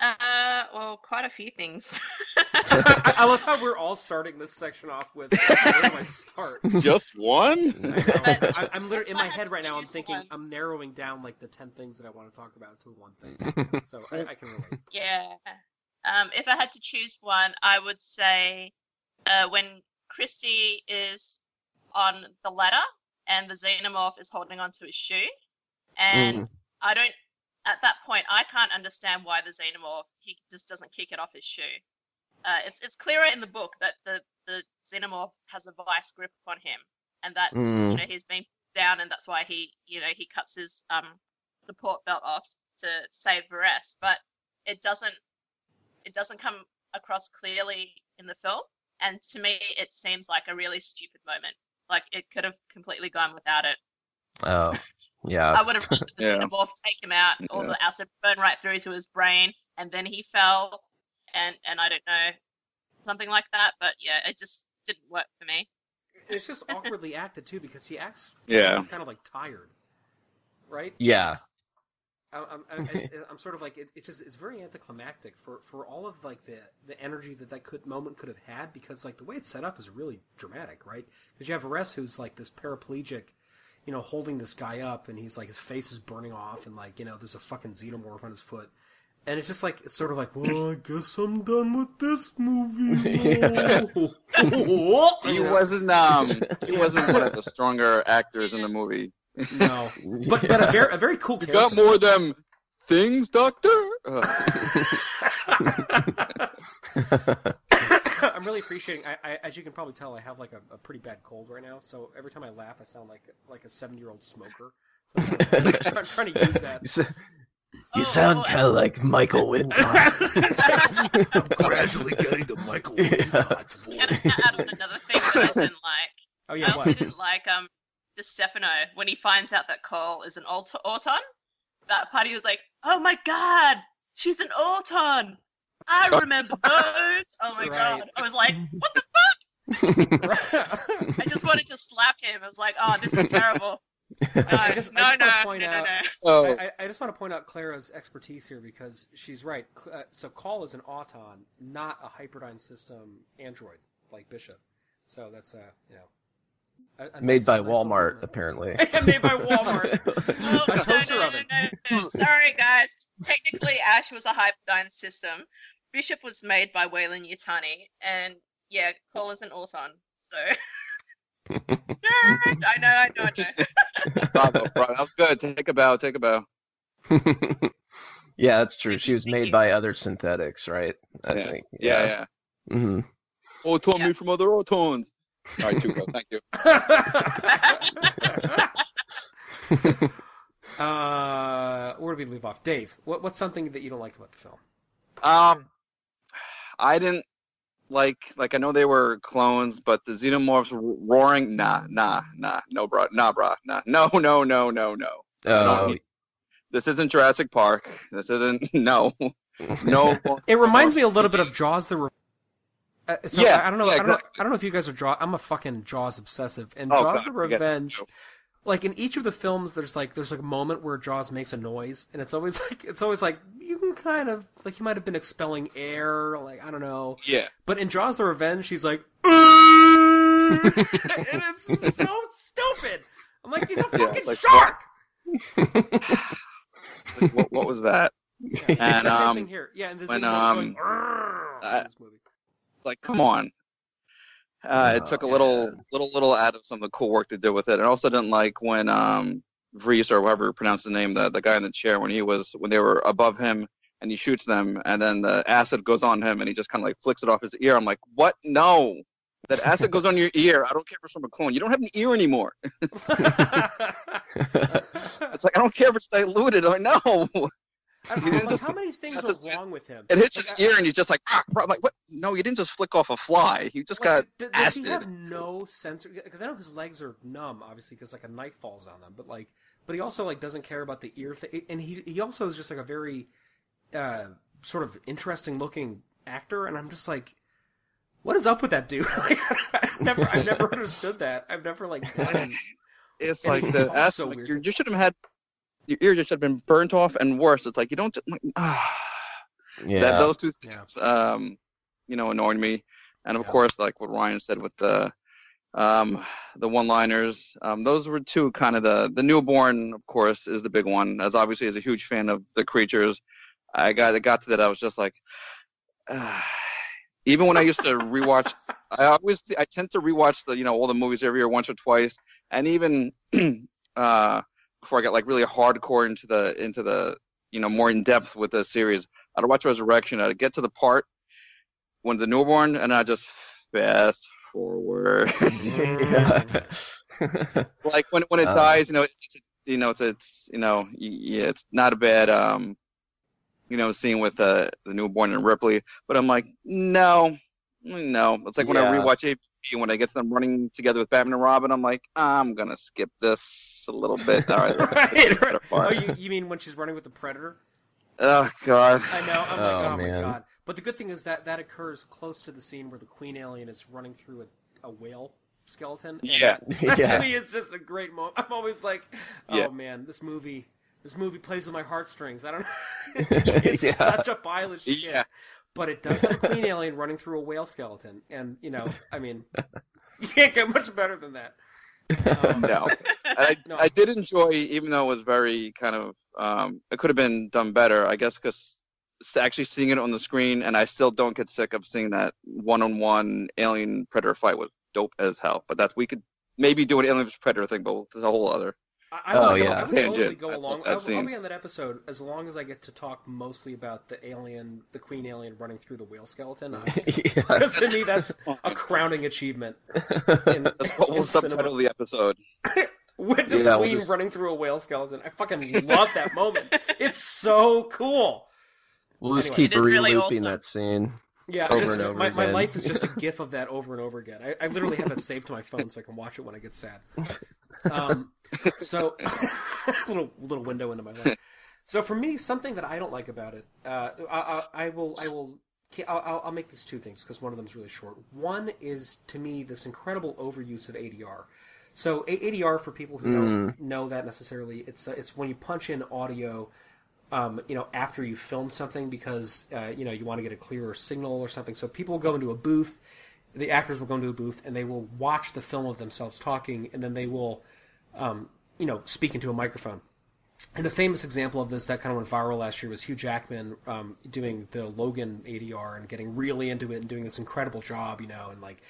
Uh, well, quite a few things. I, I love how we're all starting this section off with where do I start? Just one? I, am literally in my head right now. I'm thinking one. I'm narrowing down like the ten things that I want to talk about to one thing. So I, I can relate. Yeah. Um, if I had to choose one, I would say uh, when Christy is on the ladder and the xenomorph is holding onto his shoe, and Mm. I don't. At that point, I can't understand why the xenomorph he just doesn't kick it off his shoe. Uh, it's it's clearer in the book that the the xenomorph has a vice grip on him, and that you Mm. know he's being down, and that's why he you know he cuts his um support belt off to save Varese. But it doesn't it doesn't come across clearly in the film, and to me, it seems like a really stupid moment. Like it could have completely gone without it. Oh yeah. I would have rather the Yeah. xenomorph take him out, all Yeah. the acid burn right through to his brain, and then he fell, and and I don't know, something like that. But yeah, it just didn't work for me. It's just awkwardly acted too because he acts. Yeah. He's kind of like tired, right? Yeah. I'm, I'm, I'm, sort of like it, it just it's very anticlimactic for, for all of like the the energy that that could moment could have had because like the way it's set up is really dramatic, right? Because you have Varese who's like this paraplegic, you know, holding this guy up and he's like his face is burning off and like you know there's a fucking xenomorph on his foot. And it's just like it's sort of like, well, I guess I'm done with this movie. He wasn't um he wasn't one of the stronger actors in the movie. No, but but a very a very cool You got more of them things, Doctor? Uh, I'm really appreciating. I, I, as you can probably tell, I have like a, a pretty bad cold right now. So every time I laugh, I sound like like a seven year old smoker. So I'm, trying to, I'm trying to use that. You, sa- you Oh, sound oh, kind of like Michael Wincott. I'm gradually getting to Michael Wincott's voice. Can I add on another thing that I didn't like? Oh yeah, I also what? didn't like um Stefano when he finds out that Call is an Aut- Auton. That party was like, "Oh my god, she's an Auton! I remember those! Oh my Right. god!" I was like, "What the fuck?" I just wanted to slap him. I was like, "Oh, this is terrible." No, I just, no, I just no, want to point no, out. no. Oh. I, I- I just want to point out Clara's expertise here because she's right. Uh, so Call is an Auton, not a Hyperdyne system android like Bishop. So that's uh, you know, a, a Made nice- by nice little- Walmart, apparently. Made by Walmart. Oh, a toaster no, no, oven. no, no, no. Sorry, guys. Technically, Ash was a Hyperdyne system. Bishop was made by Weyland-Yutani, and yeah, Call is an Auton. So. I know, I know, I know. bravo, bravo. That was good. Take a bow, take a bow. yeah, that's true. She was made by other synthetics, right? I Yeah. think. Yeah, yeah. hmm Auton me from other Autons. All right, Tuco, thank you. uh, where do we leave off? Dave, what, what's something that you don't like about the film? Um, I didn't like like I know they were clones, but the xenomorphs roaring. Nah, nah, nah, no, bro, nah, bro, nah, no, no, no, no, no. I Oh, need- this isn't Jurassic Park. This isn't no, no. It reminds me a little bit of Jaws the. Re- uh, so Yeah, I, I don't know. yeah, I don't know. I don't know if you guys are Jaws. I'm a fucking Jaws obsessive, and Oh, Jaws God, the. Revenge like in each of the films, there's like there's like a moment where Jaws makes a noise, and it's always like it's always like you can kind of like he might have been expelling air, like I don't know. Yeah. But in Jaws: The Revenge, he's like, and it's so stupid. I'm like, he's a fucking it's like, shark. It's like, what, what was that? Yeah, And, same um, thing here. Yeah, and this when, is um, going, I- this movie. like come on uh, it took a little little little out of some of the cool work they did with it and I also didn't like when um Vriess or whoever pronounced the name the, the guy in the chair when he was when they were above him and he shoots them and then the acid goes on him and he just kind of like flicks it off his ear. I'm like what? No. That acid goes on your ear. I don't care if it's from a clone. You don't have an ear anymore. It's like i don't care if it's diluted. I'm like no. I don't know, like, just- how many things that's are wrong with him? it hits Like, his ear and he's just like ah, bro, I'm like what? No you didn't just flick off a fly. You just got D- does acid. he have no sense? Because I know his legs are numb, obviously, because like a knife falls on them. But like, but he also like doesn't care about the ear thing, and he he also is just like a very uh, sort of interesting looking actor, and I'm just like, what is up with that dude? like, I've never I've never understood that. I've never like. it's like he the ass. so like, you, you should have had your ear just should have been burnt off and worse it's like you don't like, ah. Yeah. that those two things um you know annoyed me and of course like what ryan said with the um the one liners um those were two kind of the the newborn of course is the big one as obviously as a huge fan of the creatures i got it got to that i was just like ah. even when i used to rewatch i always i tend to rewatch the you know all the movies every year once or twice and even uh before i got like really hardcore into the into the you know more in depth with the series I'd watch Resurrection. I'd get to the part when the newborn, and I just fast forward. like when when it Uh. dies, you know, it's, you know, it's, it's you know, yeah, it's not a bad um, you know, scene with uh, the newborn and Ripley. But I'm like, no, no. It's like when I rewatch AVP and when I get them running together with Batman and Robin. I'm like, I'm gonna skip this a little bit. All right, right, right. Oh, you, you mean when she's running with the predator? Oh God. I know. I'm Oh, like, oh my man. god! But the good thing is that that occurs close to the scene where the queen alien is running through a, a whale skeleton. and Yeah. that, that Yeah. to me is just a great moment. I'm always like, oh Yeah. man, this movie, this movie plays with my heartstrings. I don't know. it's Yeah. such a pile of shit. Yeah. But it does have a queen alien running through a whale skeleton, and you know, I mean, you can't get much better than that. Um, no. I, No. I did enjoy, even though it was very kind of, um, it could have been done better, I guess, because actually seeing it on the screen, and I still don't get sick of seeing that one-on-one alien predator fight was dope as hell. But that we could maybe do an alien predator thing, but it's a whole other. I, I Oh, would, yeah. I would totally Tangent. go along. love that I'll, I'll be on that episode as long as I get to talk mostly about the alien, the queen alien running through the whale skeleton. Because to me, that's a crowning achievement. In, That's what in we'll cinema. subtitle the episode. With the Yeah, we'll queen just- running through a whale skeleton. I fucking love that moment. It's so cool. We'll just Anyway. keep It is really re-looping awesome. that scene. Yeah, Over this and over my, my life is just a gif of that over and over again. I, I literally have that saved to my phone so I can watch it when I get sad. Um, so, little little window into my life. So for me, something that I don't like about it, uh, I, I, I will I will I'll, I'll- make this two things because one of them is really short. One is to me this incredible overuse of ADR. So A- ADR for people who don't know that necessarily, it's uh, it's when you punch in audio um, you know, after you film something because uh, you know you want to get a clearer signal or something. So people will go into a booth, the actors will go into a booth and they will watch the film of themselves talking, and then they will, um, you know, speaking to a microphone. And the famous example of this that kind of went viral last year was Hugh Jackman um, doing the Logan ADR and getting really into it and doing this incredible job, you know, and like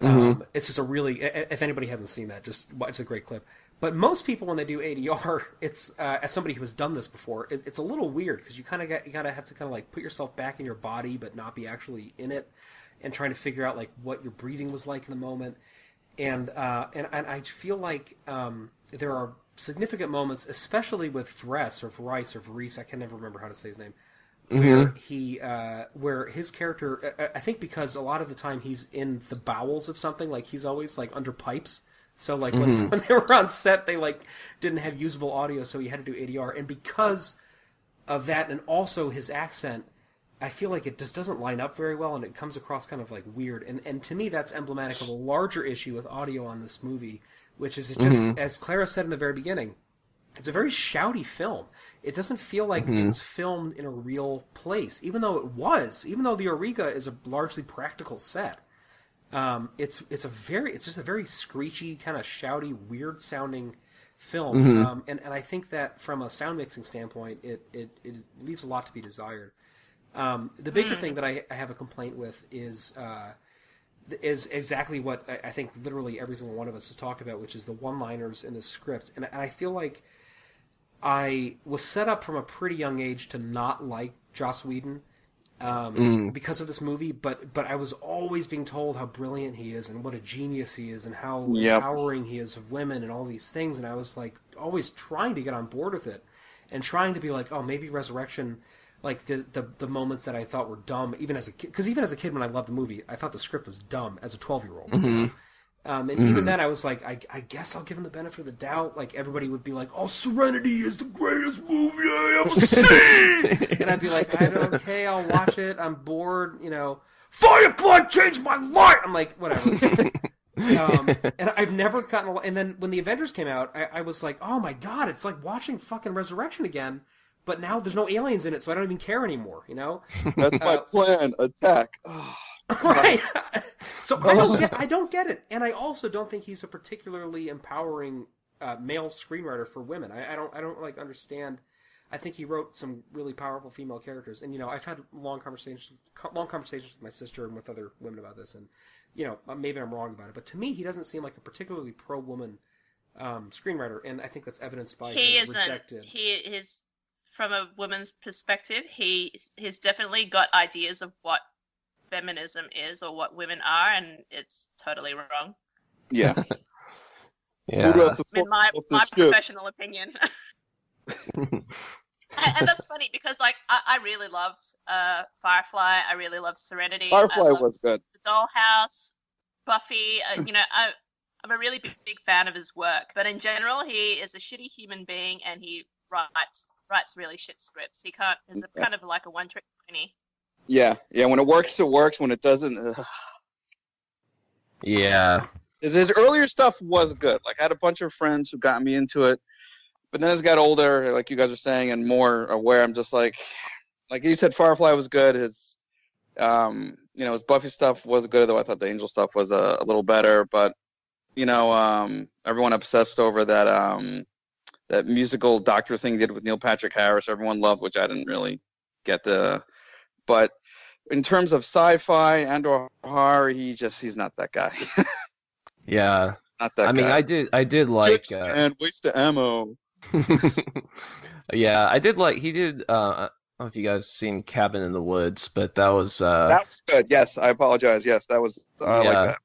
um, it's just a really. If anybody hasn't seen that, just watch. It's a great clip. But most people, when they do ADR, it's uh, as somebody who has done this before, it, it's a little weird because you kind of got you gotta have to kind of like put yourself back in your body, but not be actually in it, and trying to figure out like what your breathing was like in the moment and uh, and and I feel like um, there are significant moments, especially with Vress or Vrice or Vrice, I can never remember how to say his name, where he uh, where his character, I, I think because a lot of the time he's in the bowels of something, like he's always like under pipes. So like when, when they were on set, they like didn't have usable audio, so he had to do ADR, and because of that, and also his accent, I feel like it just doesn't line up very well, and it comes across kind of like weird. And and to me, that's emblematic of a larger issue with audio on this movie, which is just Mhm. as Clara said in the very beginning, it's a very shouty film. It doesn't feel like it Mhm. was filmed in a real place, even though it was. Even though the Auriga is a largely practical set, um, it's it's a very it's just a very screechy, kind of shouty, weird sounding film. Mhm. Um, and and I think that from a sound mixing standpoint, it it, it leaves a lot to be desired. Um, the bigger Mm. thing that I, I have a complaint with is uh, is exactly what I, I think literally every single one of us has talked about, which is the one-liners in the script, and, and I feel like I was set up from a pretty young age to not like Joss Whedon um, Mm. because of this movie, but but I was always being told how brilliant he is and what a genius he is and how Yep. empowering he is of women and all these things, and I was like always trying to get on board with it and trying to be like, oh, maybe Resurrection. Like the, the the moments that I thought were dumb, even as a kid, because even as a kid when I loved the movie, I thought the script was dumb as a twelve year old. Mhm. Um, and even Mhm. then, I was like, I, I guess I'll give him the benefit of the doubt. Like everybody would be like, "Oh, Serenity is the greatest movie I ever seen," and I'd be like, "I don't, "Okay, I'll watch it. I'm bored." You know, Firefly changed my life. I'm like, whatever. um, and I've never gotten. A, and then when the Avengers came out, I, I was like, "Oh my god, it's like watching fucking Resurrection again." But now there's no aliens in it, so I don't even care anymore. You know? That's my Uh, plan. Attack. right. so I don't get I don't get it, and I also don't think he's a particularly empowering uh, male screenwriter for women. I, I don't I don't like understand. I think he wrote some really powerful female characters, and you know I've had long conversations long conversations with my sister and with other women about this, and you know maybe I'm wrong about it, but to me he doesn't seem like a particularly pro woman um, screenwriter, and I think that's evidenced by he his isn't. rejected. He is from a woman's perspective. He he's definitely got ideas of what feminism is or what women are, and it's totally wrong. Yeah. Yeah. Who wrote In my of the my ship? professional opinion. and, and that's funny because like I, I really loved uh, Firefly. I really loved Serenity. Firefly loved was good. The Dollhouse, Buffy. Uh, you know, I, I'm a really big, big fan of his work. But in general, he is a shitty human being, and he writes writes really shit scripts. He can't. Is a, kind of like a one trick pony. Yeah, yeah. When it works, it works. When it doesn't, ugh. Yeah. his, his earlier stuff was good. Like I had a bunch of friends who got me into it, but then as I got older, like you guys are saying, and more aware, I'm just like, like you said, Firefly was good. His, um, you know, his Buffy stuff was good, though I thought the Angel stuff was a, a little better. But you know, um, everyone obsessed over that um, that musical Doctor thing he did with Neil Patrick Harris. Everyone loved, which I didn't really get the, but in terms of sci-fi and or horror, he just he's not that guy. Yeah. not that I mean. I did I did like uh, and waste the ammo. yeah, I did like he did. Uh, I don't know if you guys seen Cabin in the Woods, but that was uh, That's good. Yes, I apologize. Yes, that was I like that.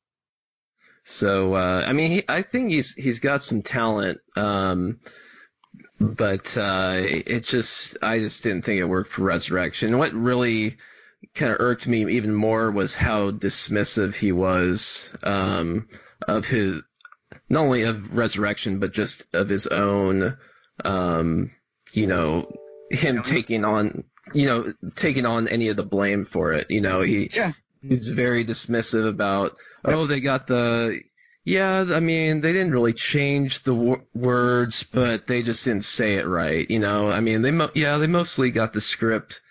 So uh, I mean, he, I think he's he's got some talent, um, but uh, it just I just didn't think it worked for Resurrection. What really kind of irked me even more was how dismissive he was um, of his not only of Resurrection but just of his own, um, you know, him taking on you know taking on any of the blame for it. You know, he yeah. he's very dismissive about oh they got the yeah i mean they didn't really change the w- words but they just didn't say it right you know? I mean they mo- yeah they mostly got the script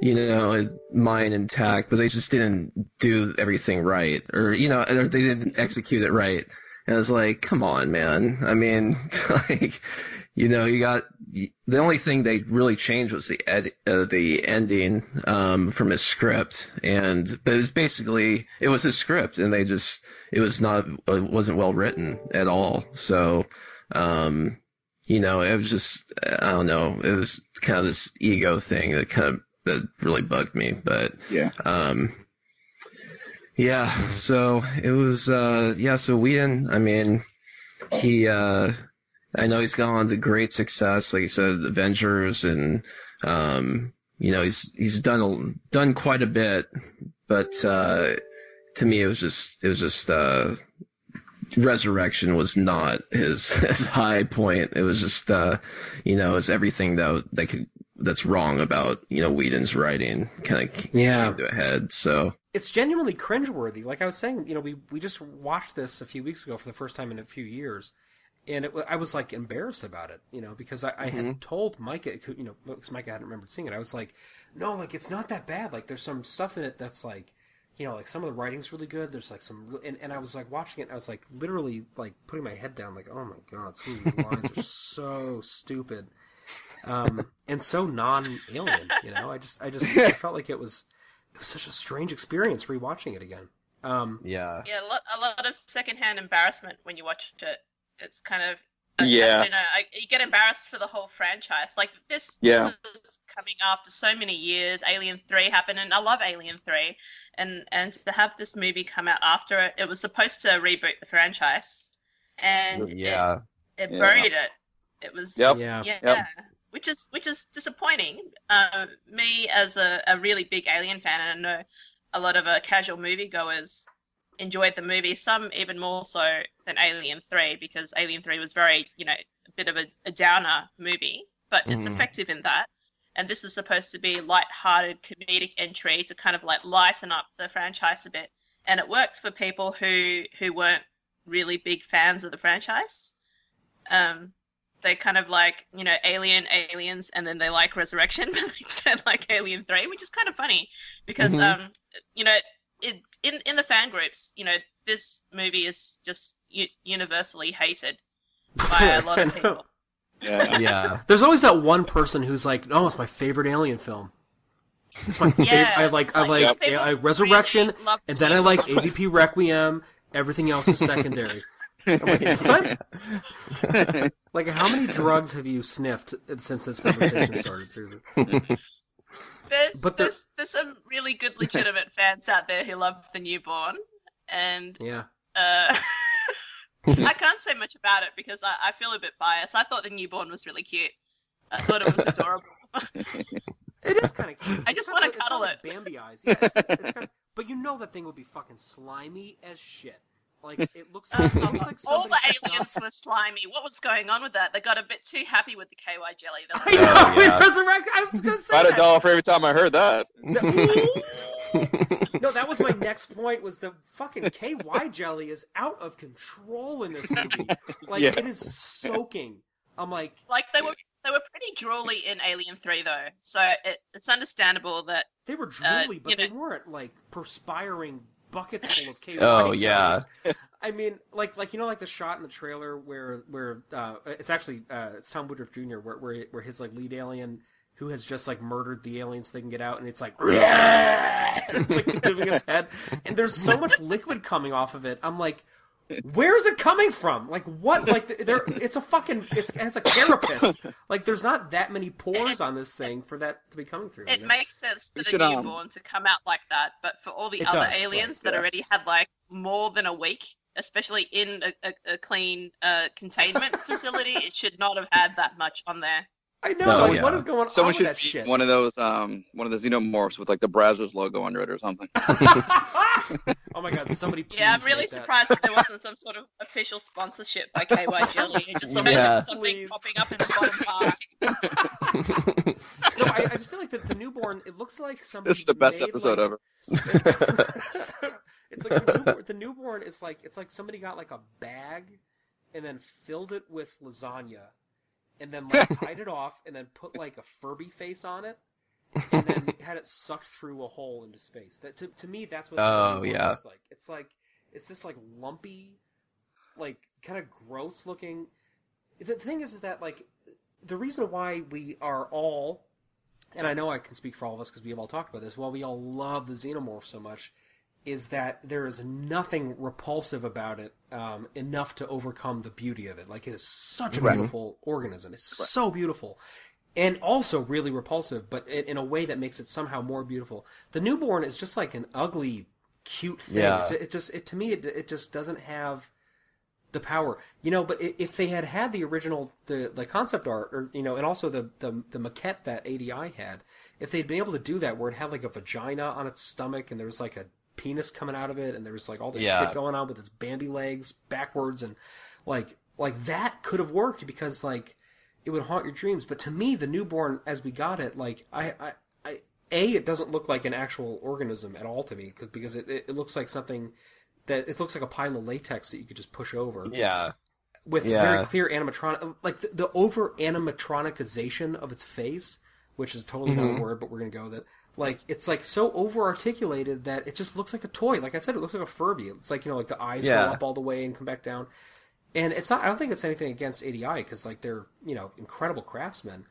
you know mine intact but they just didn't do everything right or you know or they didn't execute it right. And i was like come on man. I mean like you know you got the only thing they really changed was the ed, uh, the ending um, from his script and but it was basically it was his script and they just it was not it wasn't well written at all so um, you know it was just I don't know it was kind of this ego thing that kind of that really bugged me but Yeah. um, yeah so it was uh, yeah so Whedon I mean he uh, I know he's gone on to great success, like you said, Avengers, and um, you know he's he's done done quite a bit, but uh, to me it was just it was just uh, Resurrection was not his, his high point. It was just uh, you know it's everything that that could that's wrong about you know Whedon's writing kind of Yeah. came to a head. So it's genuinely cringeworthy. Like I was saying, you know, we we just watched this a few weeks ago for the first time in a few years, and it, I was like embarrassed about it, you know, because I, I Mhm. had told Micah, who, you know, because Micah hadn't remembered seeing it. I was like, no, like it's not that bad. Like there's some stuff in it that's like, you know, like some of the writing's really good. There's like some, and, and I was like watching it, and I was like literally like putting my head down, like, oh my god, some of these lines are so stupid, um, and so non-alien. You know, I just, I just I felt like it was, it was such a strange experience rewatching it again. Um, yeah. Yeah, a lot, a lot of secondhand embarrassment when you watch it. It's kind of I- Yeah. I, don't know, I, you get embarrassed for the whole franchise. Like this, Yeah. this was coming after so many years. Alien Three happened, and I love Alien Three, and and to have this movie come out after it, it was supposed to reboot the franchise, and Yeah. it Yeah. buried it. It was Yep. Yeah. yeah, Yep. which is which is disappointing. Um, me as a, a really big Alien fan, and I know a lot of uh, casual moviegoers enjoyed the movie. Some even more so than Alien Three, because Alien Three was very you know a bit of a, a downer movie, but it's Mhm. effective in that. And this is supposed to be light-hearted comedic entry to kind of like lighten up the franchise a bit, and it worked for people who who weren't really big fans of the franchise. Um, they kind of like you know Alien, Aliens, and then they like Resurrection, but they said like Alien Three, which is kind of funny because Mhm. um you know it, in in the fan groups, you know this movie is just u- universally hated by a lot of people. Yeah. Yeah. There's always that one person who's like, "Oh, it's my favorite Alien film." It's my favorite. Yeah, I like, I like, like, people I, Resurrection, really love and then I like AVP Requiem. Everything else is secondary. I'm like. Like, how many drugs have you sniffed since this conversation started? Seriously. There's But the- there's there's some really good legitimate fans out there who love the newborn, and Yeah. uh, I can't say much about it because I, I feel a bit biased. I thought the newborn was really cute. I thought it was adorable. It is kind of cute. I just wanna like- it's cuddle like it. Bambi eyes. Yeah, it's, it's got- but you know that thing would be fucking slimy as shit. Like it looks. Like, it looks like All the aliens were slimy. What was going on with that? They got a bit too happy with the KY jelly. That's I know. Oh, we yeah. resurrect. I was gonna say I had a that. dollar for every time I heard that. No, that was my next point. Was the fucking KY jelly is out of control in this movie? Like Yeah. it is soaking. I'm like, like they were they were pretty drooly in Alien Three though, so it, it's understandable that they were Uh, drooly, but you they know- weren't like perspiring buckets full of KY. Oh, jelly. yeah. I mean, like like you know, like the shot in the trailer where where uh, it's actually uh, it's Tom Woodruff Jr. where where where his like lead alien who has just like murdered the aliens they can get out, and it's like and it's like moving his head, and there's so much liquid coming off of it. I'm like. Where is it coming from? Like what? Like there, it's a fucking, it's, it's a carapace. Like there's not that many pores on this thing for that to be coming through. it you know? makes sense for We the should, um, newborn to come out like that. But for all the It other does, aliens but- that yeah. already had like more than a week, especially in a, a, a clean uh, containment facility, it should not have had that much on there. I know. No, like, yeah. what is going on Someone with should that feed shit? one of those um one of the xenomorphs with like the Brazzers logo under it or something. oh my god! Somebody. Yeah, I'm really make that. surprised that there wasn't some sort of official sponsorship by KY Jelly. It just imagine Yeah. something Please. popping up in the bottom part. No, I, I just feel like the, the newborn. It looks like somebody. This is the best made, episode like, ever. it's like the newborn, the newborn is like it's like somebody got like a bag and then filled it with lasagna and then like tied it off and then put like a Furby face on it and then had it sucked through a hole into space. That to, to me that's what Oh, yeah. looks like. It's like it's this like lumpy, like kind of gross looking. The thing is, is that like the reason why we are all and I know I can speak for all of us because we have all talked about this. While we all love the xenomorph so much, is that there is nothing repulsive about it um, enough to overcome the beauty of it. Like it is such a Right. beautiful organism. It's so beautiful, and also really repulsive, but in, in a way that makes it somehow more beautiful. The newborn is just like an ugly, cute thing. Yeah. It, it just it to me it, it just doesn't have the power, you know. But if they had had the original, the the concept art, or you know, and also the the, the maquette that ADI had, if they'd been able to do that, where it had like a vagina on its stomach and there was like a penis coming out of it, and there was like all this Yeah. shit going on with its Bambi legs backwards, and like like that could have worked because like it would haunt your dreams. But to me, the newborn as we got it, like I I. I a, it doesn't look like an actual organism at all to me, cause, because it, it, looks like something that it looks like a pile of latex that you could just push over. yeah. with Yeah. very clear animatronic, like the, the over animatronicization of its face, which is totally not Mhm. a word, but we're gonna go with it. Like it's like so over articulated that it just looks like a toy. Like I said, it looks like a Furby. It's like you know, like the eyes Yeah. go up all the way and come back down. And it's not. I don't think it's anything against ADI because like they're you know incredible craftsmen.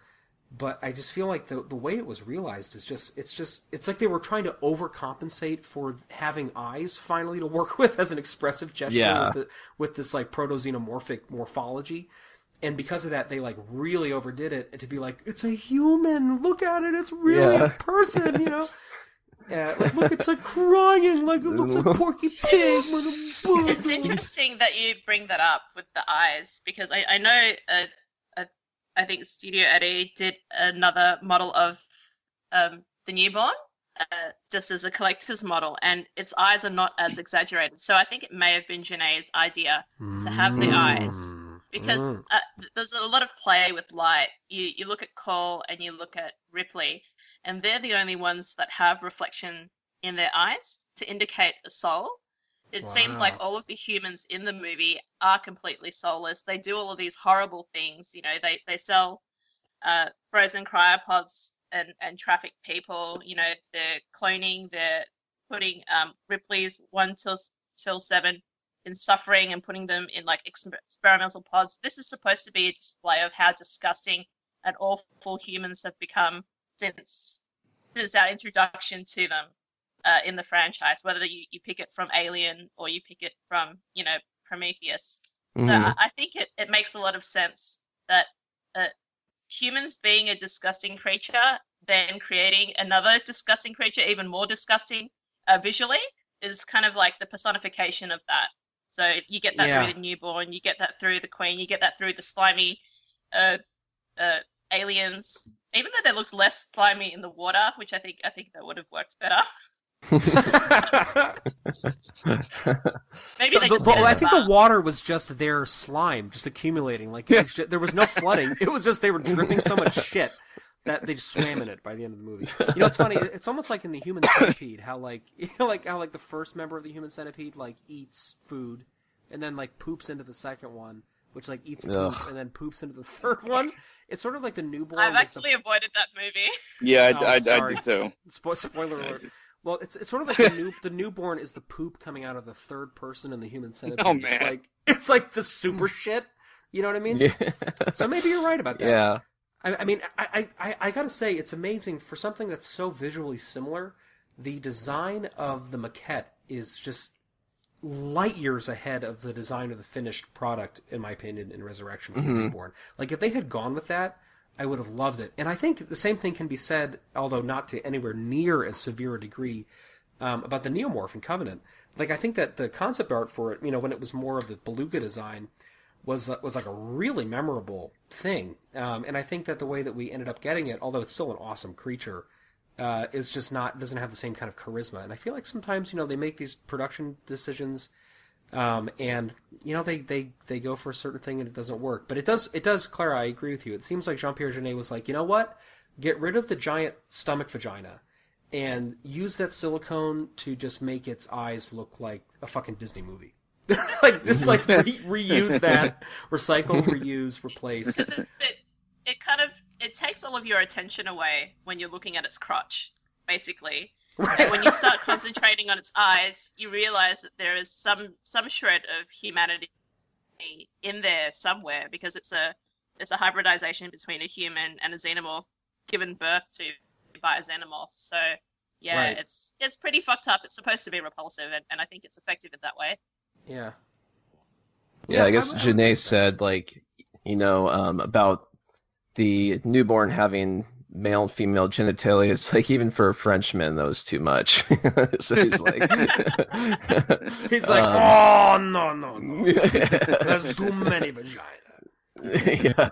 But I just feel like the the way it was realized is just it's just it's like they were trying to overcompensate for having eyes finally to work with as an expressive gesture Yeah. with, the, with this like proto xenomorphic morphology. And because of that, they like really overdid it to be like, it's a human. Look at it. It's really Yeah. a person. You know. Yeah, like look, it's like crying, like it looks like Porky Pig with a It's interesting that you bring that up with the eyes because I, I know uh, uh, I think Studio ADI did another model of um, the newborn uh, just as a collector's model, and its eyes are not as exaggerated. So I think it may have been Jeunet's idea to have the eyes because Mm. uh, there's a lot of play with light. You you look at Call and you look at Ripley, and they're the only ones that have reflection in their eyes to indicate a soul. It seems like all of the humans in the movie are completely soulless. They do all of these horrible things. You know, they they sell uh, frozen cryopods and and traffic people. You know, they're cloning. They're putting um, Ripley's one till till seven in suffering and putting them in like ex- experimental pods. This is supposed to be a display of how disgusting and awful humans have become since since our introduction to them uh, in the franchise. Whether you, you pick it from Alien or you pick it from you know Prometheus. So Mhm. I, I think it, it makes a lot of sense that uh, humans being a disgusting creature, then creating another disgusting creature, even more disgusting uh, visually, is kind of like the personification of that. So you get that Yeah. through the newborn, you get that through the queen, you get that through the slimy uh, uh, aliens. Even though they look less slimy in the water, which I think I think that would have worked better. Maybe they The- just but did I think the the water was just their slime, just accumulating. Like it was ju- there was no flooding. It was just they were dripping so much shit that they just swam in it by the end of the movie. You know, it's funny. It's almost like in the Human Centipede, how like you know, like how like the first member of the Human Centipede like eats food, and then like poops into the second one, which like eats poop, Ugh. and then poops into the third one. It's sort of like the newborn. I've was the- actually avoided that movie. Yeah, I, Oh, I, I sorry. did too. Spo- spoiler alert. Well, it's it's sort of like the new the newborn is the poop coming out of the third person in the human oh, centipede. Oh, man, It's man. like it's like the super shit. You know what I mean? Yeah. So maybe you're right about that. Yeah. I, I mean, I, I, I- gotta say, it's amazing for something that's so visually similar. The design of the maquette is just light years ahead of the design of the finished product, in my opinion, in Resurrection from the Mhm. Newborn. Like, if they had gone with that, I would have loved it. And I think the same thing can be said, although not to anywhere near as severe a degree, um, about the Neomorph in Covenant. Like, I think that the concept art for it, you know, when it was more of the Beluga design, was uh, was like a really memorable thing. Um, and I think that the way that we ended up getting it, although it's still an awesome creature, uh, is just not doesn't have the same kind of charisma. And I feel like sometimes you know they make these production decisions, um, and you know they, they they go for a certain thing and it doesn't work. But it does it does. Clara, I agree with you. It seems like Jean Pierre Jeunet was like, you know what, get rid of the giant stomach vagina. And use that silicone to just make its eyes look like a fucking Disney movie. like just like re- reuse that, recycle, reuse, replace. Because it, it, it kind of it takes all of your attention away when you're looking at its crotch, basically. And when you start concentrating on its eyes, you realize that there is some some shred of humanity in there somewhere because it's a it's a hybridization between a human and a xenomorph given birth to by a xenomorph. So yeah, Right. it's it's pretty fucked up. It's supposed to be repulsive, and, and I think it's effective in that way. Yeah. Yeah, I guess I'm- I'm Jeunet said like, you know, um, about the newborn having male and female genitalia. It's like even for a Frenchman, that was too much. so he's like, He's like, um, oh no no no, there's too many vagina. yeah.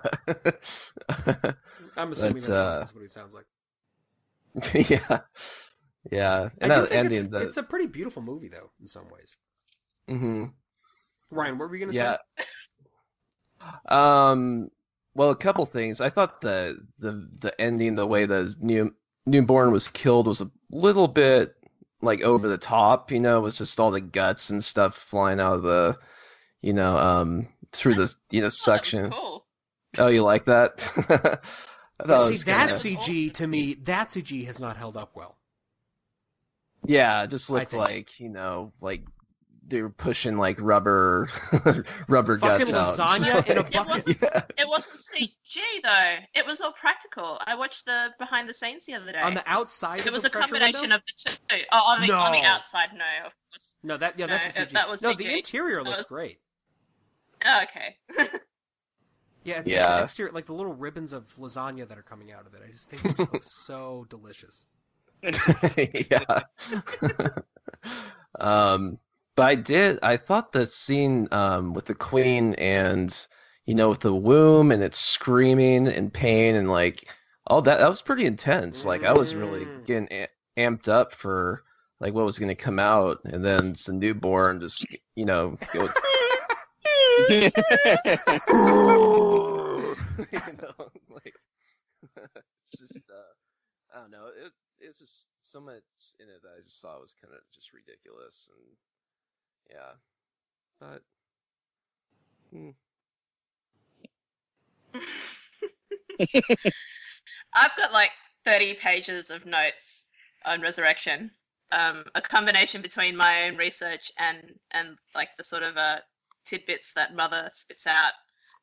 I'm assuming But, that's, uh, what, that's what he sounds like. yeah, yeah, I and do that think ending, it's, the, it's a pretty beautiful movie though, in some ways. Hmm Ryan, what were we gonna Yeah. say? Um, well, a couple things. I thought the the the ending, the way the new newborn was killed, was a little bit like over the top. You know, with just all the guts and stuff flying out of the, you know, um, through the you know suction. Cool. Oh, you like that? I thought it See, was that kinda- CG to me, that CG has not held up well. Yeah, it just looked like you know, like they were pushing like rubber, rubber Fucking guts out. lasagna in a It bucket. wasn't. Yeah. It wasn't CG though. It was all practical. I watched the behind the scenes the other day. On the outside it of was the a combination window? of the two. Oh, on the on the outside, no, of course. No, that yeah, that's No, a CG. that was no, CG. the interior That looks was- great. Oh, okay. Yeah, it's, it's Yeah. the exterior, like the little ribbons of lasagna that are coming out of it. I just think it just looks so delicious. yeah. um, but I did. I thought the scene um, with the queen and you know with the womb and it's screaming in pain and like all that that was pretty intense. Like I was really Mm. getting a- amped up for like what was going to come out, and then it's a newborn just you know go. you know, like it's just uh, I don't know. It it's just so much in it that I just thought was kind of just ridiculous and yeah, but hmm. I've got like 30 pages of notes on Resurrection. Um, a combination between my own research and and like the sort of uh, tidbits that Mother spits out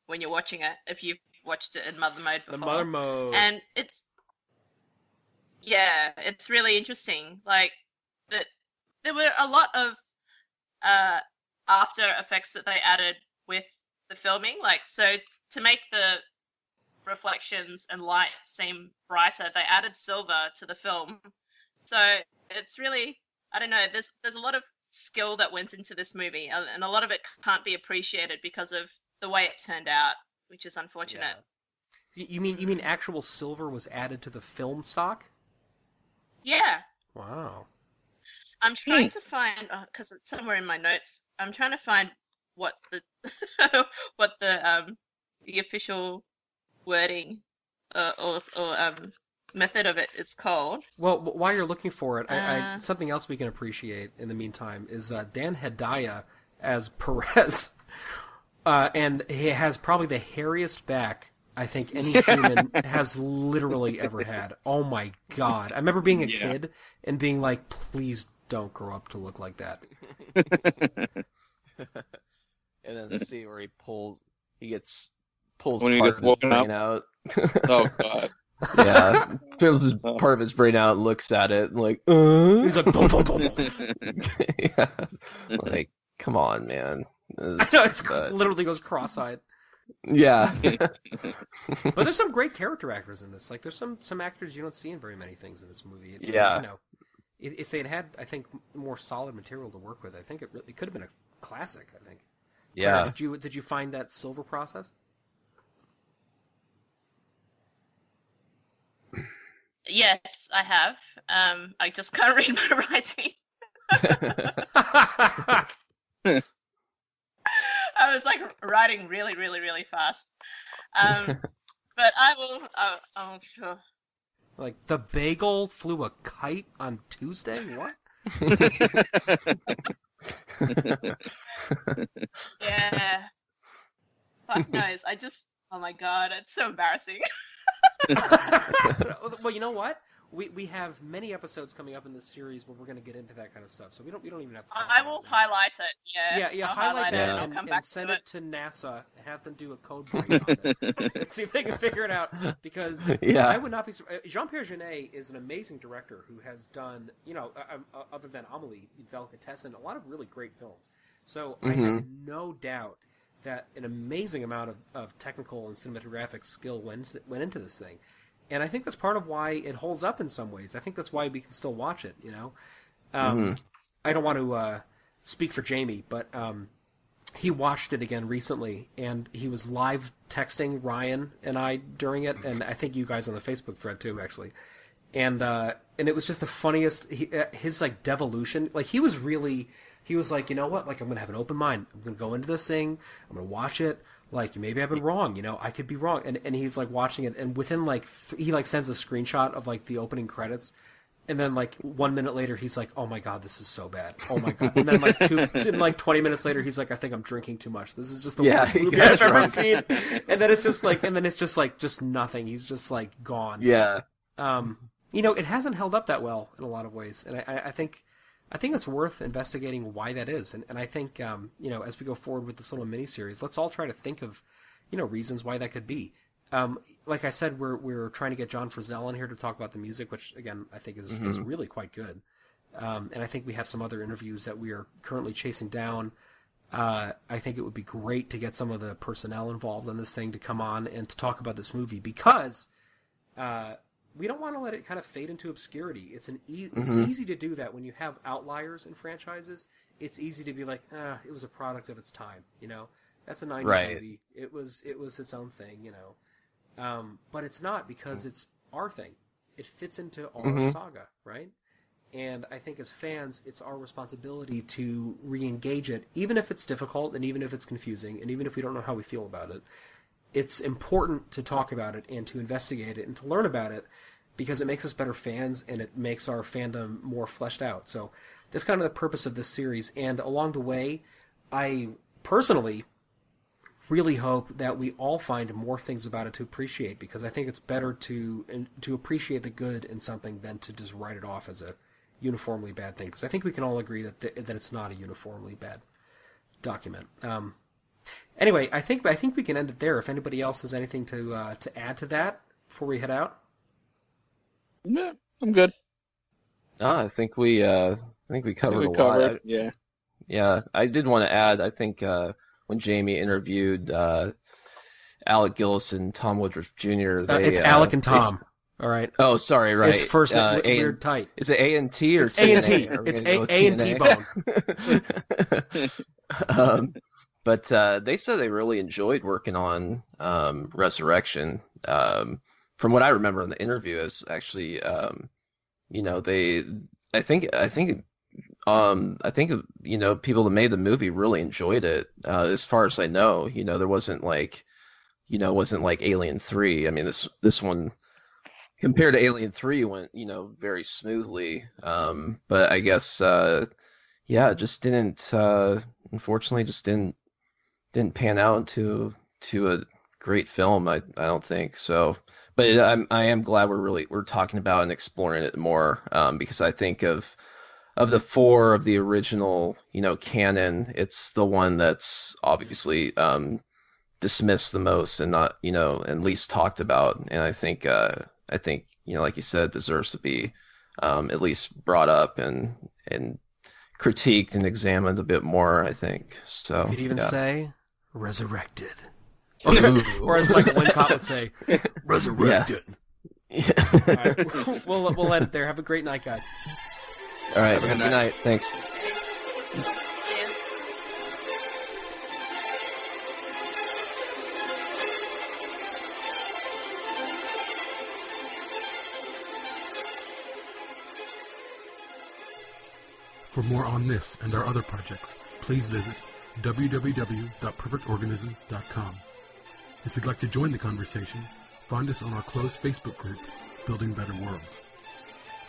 when you're watching it. If you've watched it in Mother mode before, The mother mode. and it's yeah, it's really interesting. Like that, there were a lot of uh, after effects that they added with the filming. Like so, to make the reflections and light seem brighter, they added silver to the film. So it's really, I don't know. There's there's a lot of skill that went into this movie, and a lot of it can't be appreciated because of the way it turned out, which is unfortunate. Y- you mean you mean actual silver was added to the film stock? yeah. Wow. I'm trying to find because it's somewhere in my notes. I'm trying to find what the what the um the official wording uh, or or um method of it is called. Well, while you're looking for it, I, I, Uh. something else we can appreciate in the meantime is uh, Dan Hedaya as Perez, uh, and he has probably the hairiest back I think any human has literally ever had. Oh my god! I remember being a Yeah. kid and being like, "Please don't grow up to look like that." and then the scene where he pulls, he gets pulls When he part gets of his woken up? brain out. Oh god. yeah, pulls his part of his brain out, looks at it, and like, uh? He's like, "Dun, dun, dun, dun." yeah, like, come on, man. I It's- it's but- literally goes cross-eyed. yeah, But there's some great character actors in this. Like, there's some some actors you don't see in very many things in this movie. And, Yeah. You know, if, if they had had, I think, more solid material to work with, I think it really it could have been a classic. I think. Claire, yeah. did you did you find that silver process? Yes, I have. Um, I just can't read my writing. I was like writing really, really, really fast. Um, but I will. Uh, oh, sure. Like the bagel flew a kite on Tuesday. What? Yeah. Fuck knows. I just. Oh my god, it's so embarrassing. well, you know what? We we have many episodes coming up in this series where we're going to get into that kind of stuff. So we don't we don't even have to. I will it. highlight it. Yeah. Yeah, yeah. I'll highlight, it that and I'll and, and send to it to NASA and have them do a code break on it. and see if they can figure it out. Because Yeah. I would not be. sur- uh, Jean-Pierre Jeunet is an amazing director who has done, you know, uh, um, uh, other than Amelie, Delicatessen, a lot of really great films. So I have Mhm. no doubt that an amazing amount of, of technical and cinematographic skill went went into this thing. And I think that's part of why it holds up in some ways. I think that's why we can still watch it. You know, um, Mhm. I don't want to uh, speak for Jamie, but um, he watched it again recently, and he was live texting Ryan and I during it, and I think you guys on the Facebook thread too, actually. And uh, and it was just the funniest. He, uh, his like devolution, like he was really, he was like, you know what, like I'm gonna have an open mind. I'm gonna go into this thing. I'm gonna watch it. Like maybe I've been wrong, you know, I could be wrong. And and he's like watching it, and within like th- he like sends a screenshot of like the opening credits, and then like one minute later he's like, "Oh my god, this is so bad. Oh my god." And then like two, and like twenty minutes later he's like, "I think I'm drinking too much. This is just the Yeah, worst movie I've ever seen." And then it's just like, and then it's just like just nothing. He's just like gone. Yeah. Um, you know, it hasn't held up that well in a lot of ways, and I, I- I think. I think it's worth investigating why that is, and, and I think um, you know as we go forward with this little mini series, let's all try to think of you know reasons why that could be. Um, like I said, we're we're trying to get John Frizzell in here to talk about the music, which again I think is is Mhm. really quite good. Um, and I think we have some other interviews that we are currently chasing down. Uh, I think it would be great to get some of the personnel involved in this thing to come on and to talk about this movie because uh, we don't want to let it kind of fade into obscurity. It's an e- it's Mhm. easy to do that when you have outliers in franchises. It's easy to be like, ah, it was a product of its time. You know, that's a '90s Right. movie. It was it was its own thing. You know, um, but it's not because it's our thing. It fits into our Mhm. saga, right? And I think as fans, it's our responsibility to re-engage it, even if it's difficult and even if it's confusing and even if we don't know how we feel about it. It's important to talk about it and to investigate it and to learn about it because it makes us better fans and it makes our fandom more fleshed out. So that's kind of the purpose of this series. And along the way, I personally really hope that we all find more things about it to appreciate because I think it's better to to appreciate the good in something than to just write it off as a uniformly bad thing. Because I think we can all agree that th- that it's not a uniformly bad document. Um, anyway, I think I think we can end it there. If anybody else has anything to uh, to add to that before we head out, Yeah, I'm good. No, I think we uh, I think we covered we a lot. covered, I- yeah. Yeah, I did want to add. I think uh, when Jamie interviewed uh, Alec Gillis and Tom Woodruff Jr., uh, they, it's uh, Alec and they- Tom. All right. Oh, sorry, right. It's first uh, w- A and- weird tight. Is it A and T or It's A and T. TNA? Are we It's A A and T bone. um, but uh, they said they really enjoyed working on um, Resurrection. Um, from what I remember in the interview, is actually, um, you know, they, I think, I think, um, I think, you know, people that made the movie really enjoyed it. Uh, as far as I know, you know, there wasn't like, you know, wasn't like Alien Three. I mean, this this one compared to Alien Three went, you know, very smoothly. Um, but I guess, uh, yeah, just didn't. Uh, unfortunately, just didn't didn't pan out to to a great film. I I don't think so. But it, I'm I am glad we're really we're talking about and exploring it more um, because I think of of the four of the original, you know, canon, it's the one that's obviously um, dismissed the most and not, you know, and least talked about. And I think, uh, I think, you know, like you said, deserves to be um, at least brought up and and critiqued and examined a bit more. I think so. You could even yeah. say resurrected. Ooh. or as Michael Wincott would say, resurrected. Yeah. All right. We'll, we'll end it there. Have a great night, guys. All right. Have a good Good night. Thanks. For more on this and our other projects, please visit www.perfectorganism.com. If you'd like to join the conversation, find us on our closed Facebook group, Building Better Worlds.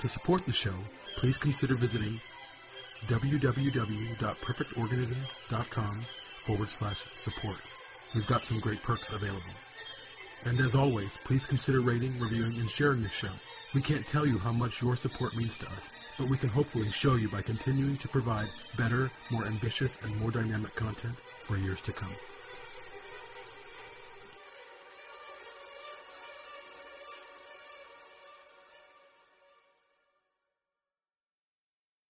To support the show, please consider visiting www.perfectorganism.com forward slash support. We've got some great perks available. And as always, please consider rating, reviewing, and sharing this show. We can't tell you how much your support means to us, but we can hopefully show you by continuing to provide better, more ambitious, and more dynamic content for years to come.